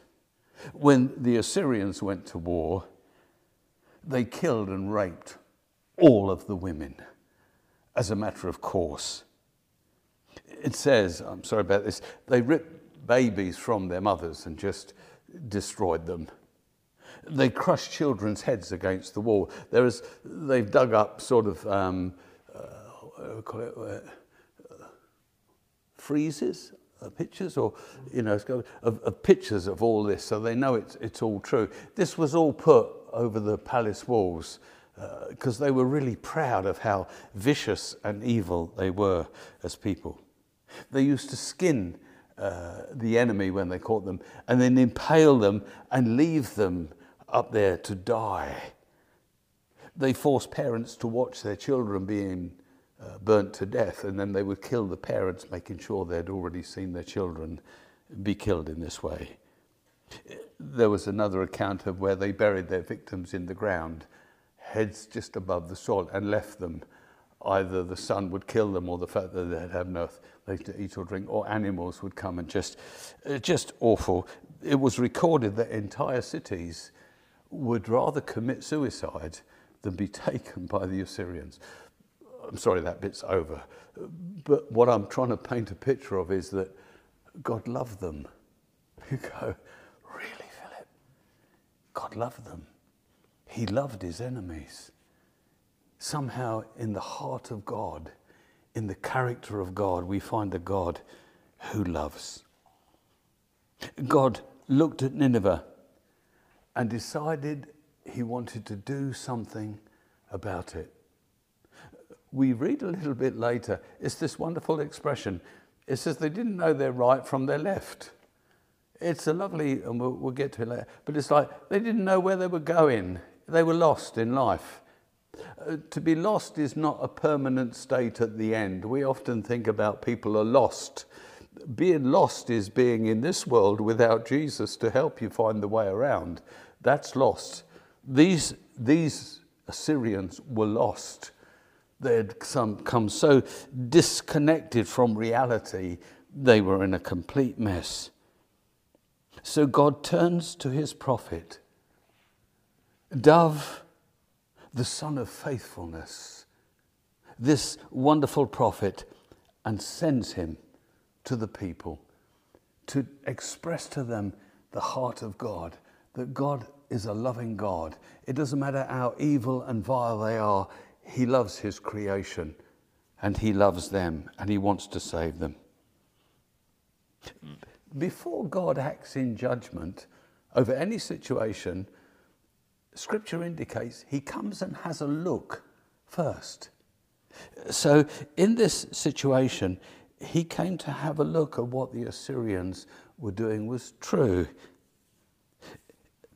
When the Assyrians went to war, they killed and raped all of the women as a matter of course. It says, I'm sorry about this, they ripped babies from their mothers and just destroyed them. They crushed children's heads against the wall. There is, they've dug up sort of um, uh, call it, uh, friezes pictures or, you know, of, of pictures of all this so they know it's, it's all true. This was all put over the palace walls because uh, they were really proud of how vicious and evil they were as people. They used to skin uh, the enemy when they caught them and then impale them and leave them up there to die. They forced parents to watch their children being burnt to death and then they would kill the parents, making sure they'd already seen their children be killed in this way. There was another account of where they buried their victims in the ground, heads just above the soil, and left them. Either the sun would kill them, or the fact that they'd have nothing to eat or drink, or animals would come and just, uh, just awful. It was recorded that entire cities would rather commit suicide than be <laughs> taken by the Assyrians. I'm sorry, that bit's over. But what I'm trying to paint a picture of is that God loved them. <laughs> You go, really, Philip? God loved them. He loved his enemies. Somehow, in the heart of God, in the character of God, we find a God who loves. God looked at Nineveh and decided he wanted to do something about it. We read a little bit later, it's this wonderful expression. It says they didn't know their right from their left. It's a lovely, and we'll, we'll get to it later, but it's like they didn't know where they were going. They were lost in life. Uh, to be lost is not a permanent state at the end. We often think about people are lost. Being lost is being in this world without Jesus to help you find the way around. That's lost. These, these Assyrians were lost. They had some, come so disconnected from reality, they were in a complete mess. So God turns to his prophet, Dove, the son of faithfulness, this wonderful prophet, and sends him to the people to express to them the heart of God, that God is a loving God. It doesn't matter how evil and vile they are, He loves His creation and He loves them and He wants to save them before God acts in judgment over any situation, Scripture indicates he comes and has a look first. So, in this situation, he came to have a look at what the Assyrians were doing was true.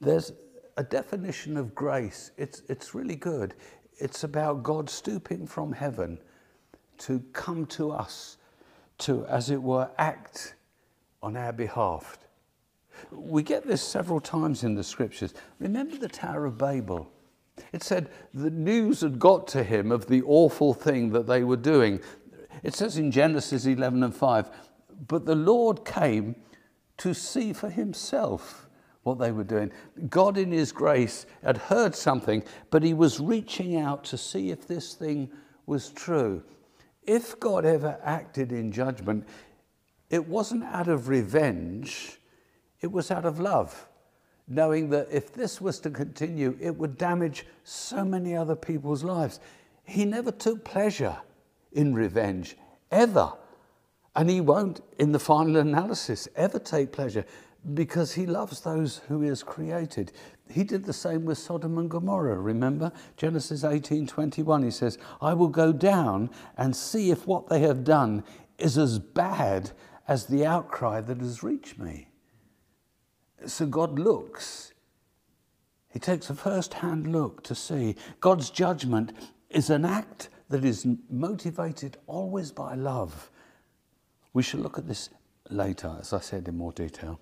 There's a definition of grace, it's, it's really good. It's about God stooping from heaven to come to us, to, as it were, act on our behalf. We get this several times in the scriptures. Remember the Tower of Babel? It said the news had got to him of the awful thing that they were doing. It says in Genesis 11 and 5, but the Lord came to see for himself what they were doing. God, in his grace, had heard something, but he was reaching out to see if this thing was true. If God ever acted in judgment, it wasn't out of revenge, it was out of love, knowing that if this was to continue, it would damage so many other people's lives. He never took pleasure in revenge, ever. And he won't, in the final analysis, ever take pleasure because he loves those who he has created. He did the same with Sodom and Gomorrah, remember? Genesis 18 21, he says, I will go down and see if what they have done is as bad as the outcry that has reached me. So God looks. He takes a first hand look to see. God's judgment is an act that is motivated always by love. We shall look at this later, as I said in more detail.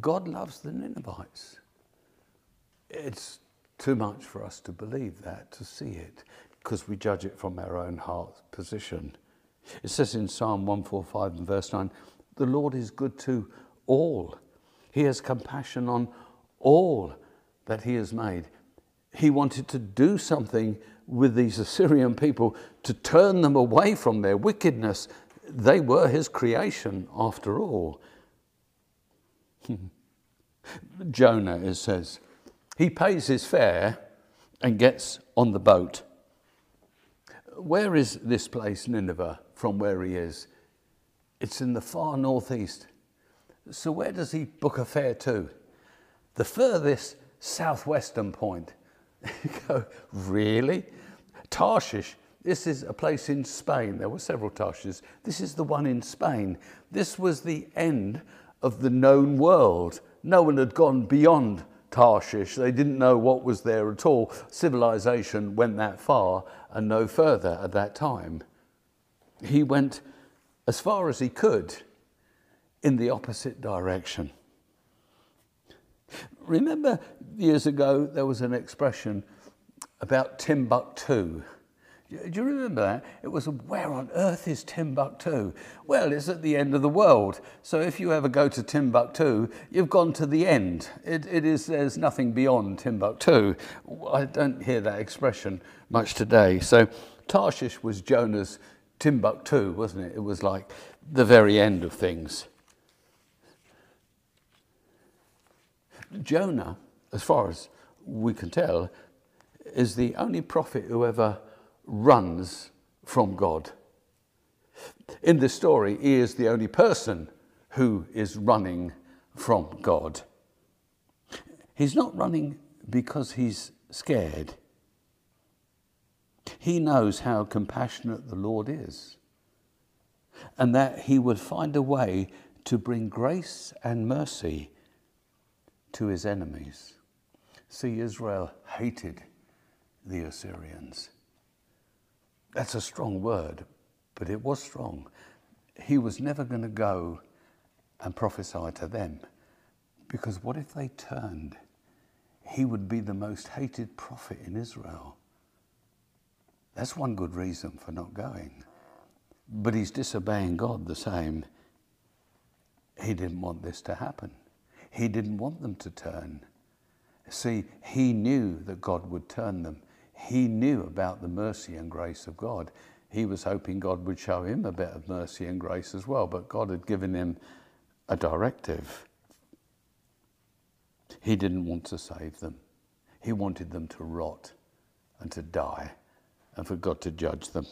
God loves the Ninevites. It's too much for us to believe that, to see it, because we judge it from our own heart position. It says in Psalm 145 and verse 9, the Lord is good to all. He has compassion on all that he has made. He wanted to do something with these Assyrian people to turn them away from their wickedness. They were his creation after all. <laughs> Jonah, it says, he pays his fare and gets on the boat. Where is this place, Nineveh? from where he is. It's in the far northeast. So, where does he book a fare to? The furthest southwestern point. <laughs> You go, really? Tarshish, this is a place in Spain. There were several Tarshishes. This is the one in Spain. This was the end of the known world. No one had gone beyond Tarshish. They didn't know what was there at all. Civilization went that far and no further at that time. He went as far as he could in the opposite direction. Remember years ago there was an expression about Timbuktu. Do you remember that? It was, where on earth is Timbuktu? Well, it's at the end of the world. So if you ever go to Timbuktu, you've gone to the end. It, it is, there's nothing beyond Timbuktu. I don't hear that expression much today. So Tarshish was Jonah's Timbuktu, wasn't it? It was like the very end of things. Jonah, as far as we can tell, is the only prophet who ever runs from God. In this story, he is the only person who is running from God. He's not running because he's scared. He knows how compassionate the Lord is and that he would find a way to bring grace and mercy to his enemies. See, Israel hated the Assyrians. That's a strong word, but it was strong. He was never going to go and prophesy to them because what if they turned? He would be the most hated prophet in Israel. That's one good reason for not going. But he's disobeying God the same. He didn't want this to happen. He didn't want them to turn. See, he knew that God would turn them. He knew about the mercy and grace of God. He was hoping God would show him a bit of mercy and grace as well, but God had given him a directive. He didn't want to save them. He wanted them to rot and to die and for God to judge them.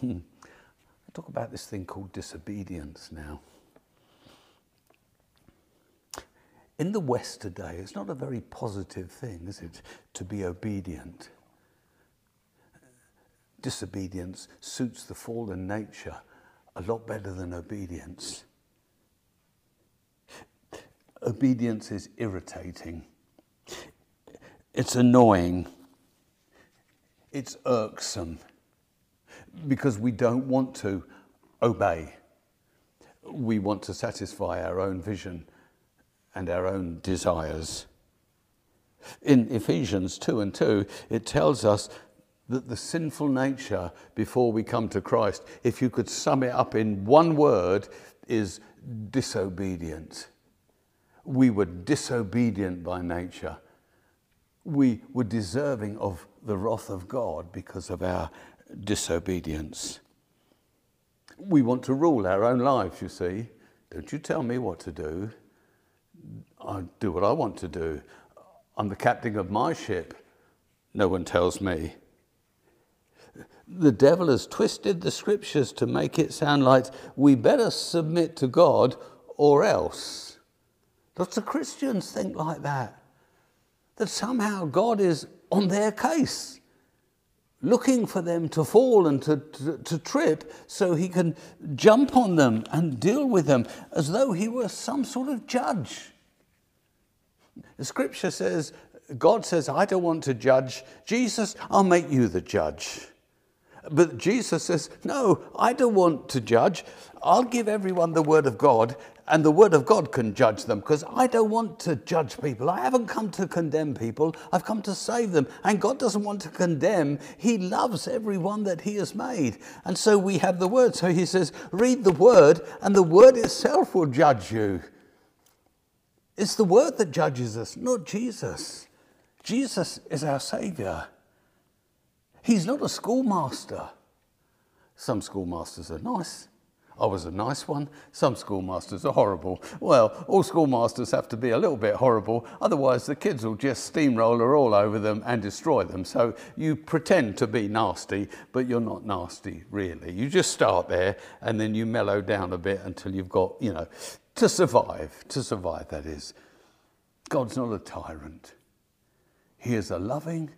Hmm. I talk about this thing called disobedience now. In the West today, it's not a very positive thing, is it, to be obedient? Disobedience suits the fallen nature a lot better than obedience. Obedience is irritating, it's annoying, it's irksome because we don't want to obey. We want to satisfy our own vision and our own desires. In Ephesians 2 and 2, it tells us that the sinful nature before we come to Christ, if you could sum it up in one word, is disobedient. We were disobedient by nature. We were deserving of the wrath of God because of our disobedience. We want to rule our own lives, you see. Don't you tell me what to do. I do what I want to do. I'm the captain of my ship. No one tells me. The devil has twisted the scriptures to make it sound like we better submit to God or else. Lots of Christians think like that. That somehow God is on their case, looking for them to fall and to, to, to, trip so he can jump on them and deal with them as though he were some sort of judge. The scripture says, God says, I don't want to judge. Jesus, I'll make you the judge. But Jesus says, No, I don't want to judge. I'll give everyone the word of God, and the word of God can judge them because I don't want to judge people. I haven't come to condemn people, I've come to save them. And God doesn't want to condemn, He loves everyone that He has made. And so we have the word. So He says, Read the word, and the word itself will judge you. It's the word that judges us, not Jesus. Jesus is our Savior. He's not a schoolmaster. Some schoolmasters are nice. I was a nice one. Some schoolmasters are horrible. Well, all schoolmasters have to be a little bit horrible, otherwise, the kids will just steamroller all over them and destroy them. So you pretend to be nasty, but you're not nasty, really. You just start there and then you mellow down a bit until you've got, you know, to survive, to survive, that is. God's not a tyrant. He is a loving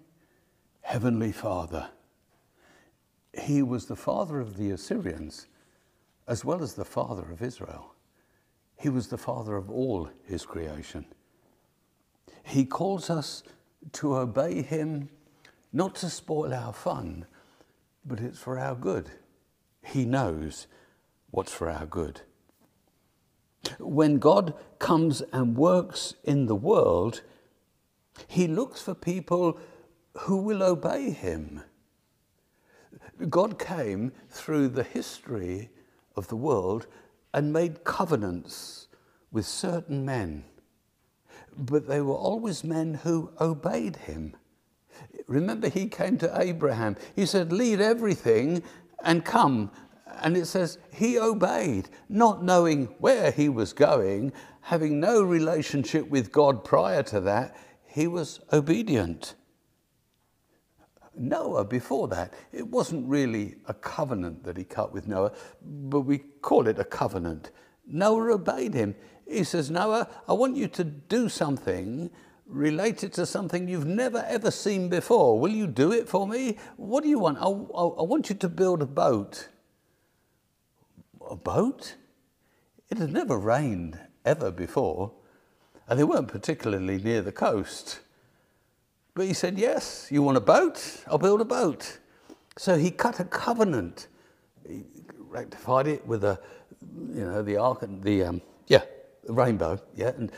heavenly Father. He was the father of the Assyrians as well as the father of Israel. He was the father of all his creation. He calls us to obey him, not to spoil our fun, but it's for our good. He knows what's for our good. When God comes and works in the world, he looks for people who will obey him. God came through the history of the world and made covenants with certain men, but they were always men who obeyed him. Remember, he came to Abraham. He said, Lead everything and come. And it says, He obeyed, not knowing where he was going, having no relationship with God prior to that, he was obedient. Noah, before that, it wasn't really a covenant that he cut with Noah, but we call it a covenant. Noah obeyed him. He says, Noah, I want you to do something related to something you've never ever seen before. Will you do it for me? What do you want? I, I, I want you to build a boat. A boat? It had never rained ever before, and they weren't particularly near the coast. But he said, Yes, you want a boat? I'll build a boat. So he cut a covenant. He rectified it with a, you know, the ark and the, um, yeah, the rainbow, yeah. And,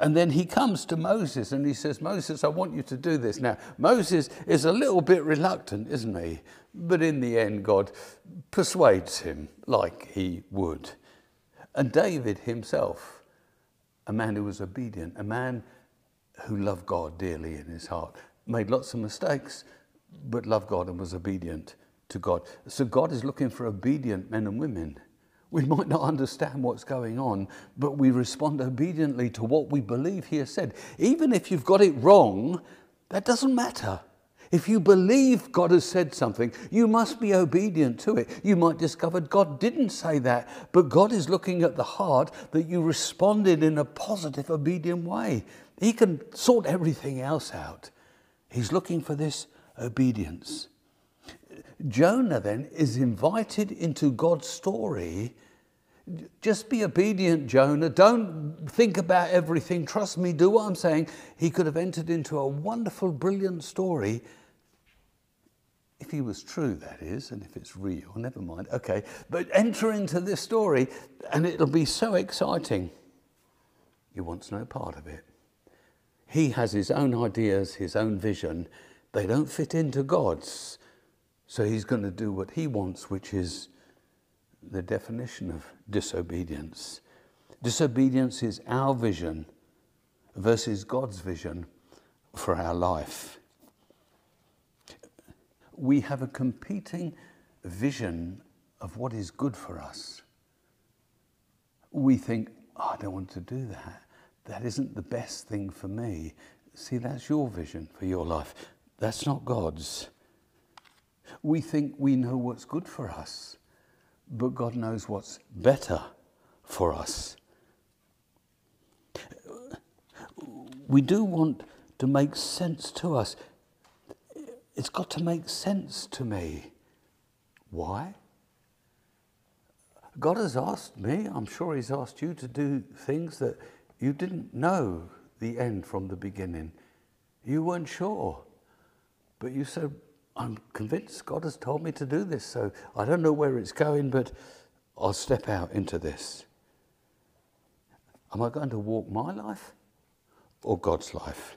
and then he comes to Moses and he says, Moses, I want you to do this. Now, Moses is a little bit reluctant, isn't he? But in the end, God persuades him like he would. And David himself, a man who was obedient, a man who loved God dearly in his heart, made lots of mistakes, but loved God and was obedient to God. So God is looking for obedient men and women. We <laughs> might not understand what's going on, but we respond obediently to what we believe He has said. Even if you've got it wrong, that doesn't matter. If you believe God has said something, you must be obedient to it. You might discover God didn't say that, but God is looking at the heart that you responded in a positive, obedient way. He can sort everything else out. He's looking for this obedience. Jonah then is invited into God's story. Just be obedient, Jonah. Don't think about everything. Trust me, do what I'm saying. He could have entered into a wonderful, brilliant story. If he was true, that is, and if it's real, never mind. Okay, but enter into this story and it'll be so exciting. He wants no part of it. He has his own ideas, his own vision. They don't fit into God's. So he's going to do what he wants, which is the definition of disobedience. Disobedience is our vision versus God's vision for our life. We have a competing vision of what is good for us. We think, oh, I don't want to do that that isn't the best thing for me. See, that's your vision for your life. That's not God's. We think we know what's good for us, but God knows what's better for us. We do want to make sense to us. It's got to make sense to me. Why? God has asked me, I'm sure He's asked you to do things that you didn't know the end from the beginning. You weren't sure. But you said, I'm convinced God has told me to do this, so I don't know where it's going, but I'll step out into this. Am I going to walk my life or God's life?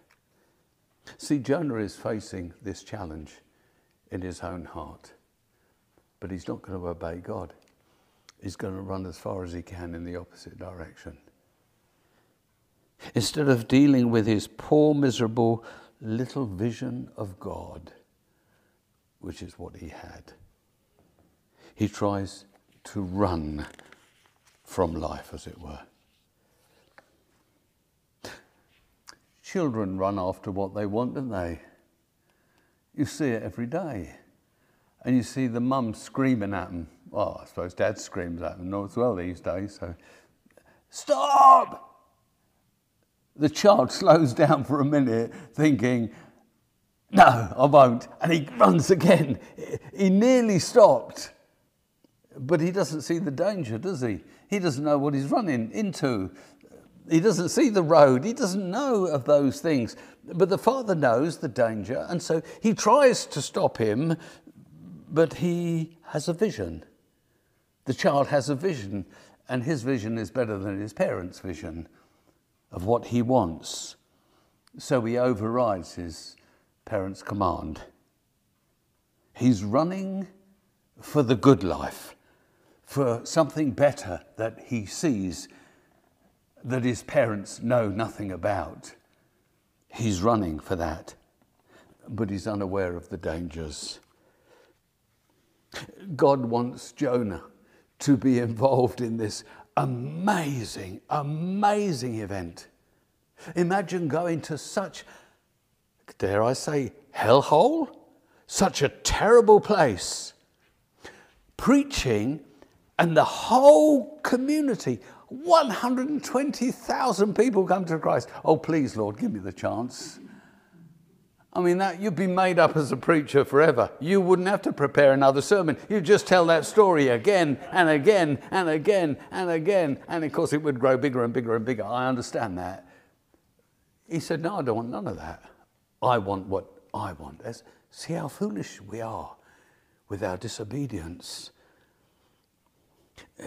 See, Jonah is facing this challenge in his own heart, but he's not going to obey God. He's going to run as far as he can in the opposite direction instead of dealing with his poor, miserable little vision of God, which is what he had. He tries to run from life, as it were. Children run after what they want, don't they? You see it every day. And you see the mum screaming at them. Well, I suppose dad screams at them as well these days. So, stop! The child <laughs> slows down for a minute, thinking, No, I won't. And he runs again. He nearly stopped. But he doesn't see the danger, does he? He doesn't know what he's running into. He doesn't see the road. He doesn't know of those things. But the father knows the danger. And so he tries to stop him, but he has a vision. The child has a vision, and his vision is better than his parents' vision of what he wants. So he overrides his parents' command. He's running for the good life, for something better that he sees that his parents know nothing about. He's running for that, but he's unaware of the dangers. God wants Jonah to be involved in this amazing, amazing event. Imagine going to such, dare I say, hellhole? Such a terrible place. Preaching, and the whole community, 120,000 people come to Christ. Oh, please, Lord, give me the chance. I mean, that you'd be made up as a preacher forever. You wouldn't have to prepare another sermon. You'd just tell that story again and again and again and again. And of course, it would grow bigger and bigger and bigger. I understand that. He said, No, I don't want none of that. I want what I want. That's, see how foolish we are with our disobedience.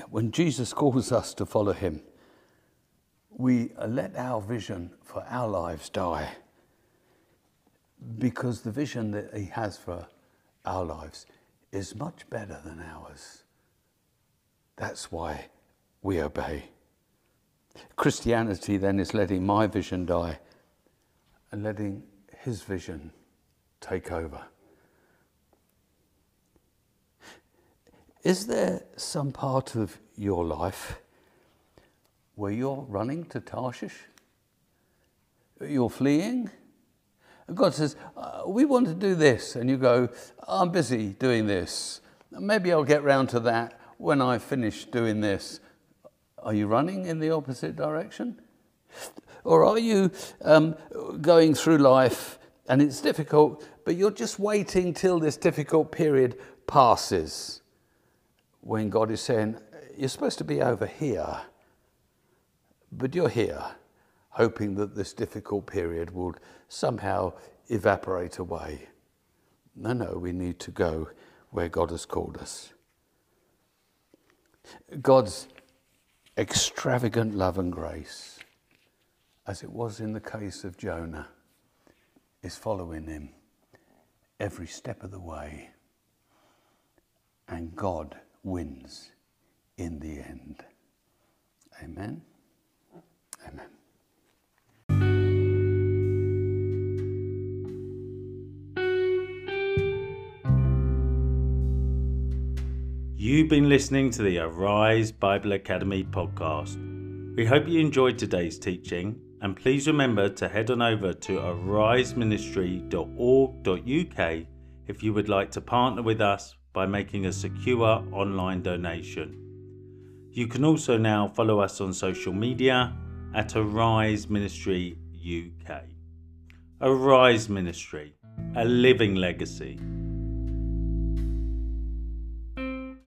When Jesus calls us to follow him, we let our vision for our lives die because the vision that He has for our lives is much better than ours. That's why we obey. Christianity then is letting my vision die and letting His vision take over. Is there some part of your life where you're running to Tarshish? You're fleeing? God says, uh, We want to do this. And you go, I'm busy doing this. Maybe I'll get round to that when I finish doing this. Are you running in the opposite direction? Or are you um, going through life and it's difficult, but you're just waiting till this difficult period passes when God is saying, You're supposed to be over here, but you're here hoping that this difficult period would somehow evaporate away. No, no, we need to go where God has called us. God's extravagant love and grace, as it was in the case of Jonah, is following him every step of the way. And God wins in the end. Amen. Amen. You've been listening to the Arise Bible Academy podcast. We hope you enjoyed today's teaching and please remember to head on over to ariseministry.org.uk if you would like to partner with us by making a secure online donation. You can also now follow us on social media at Arise Ministry UK. Arise Ministry, a living legacy.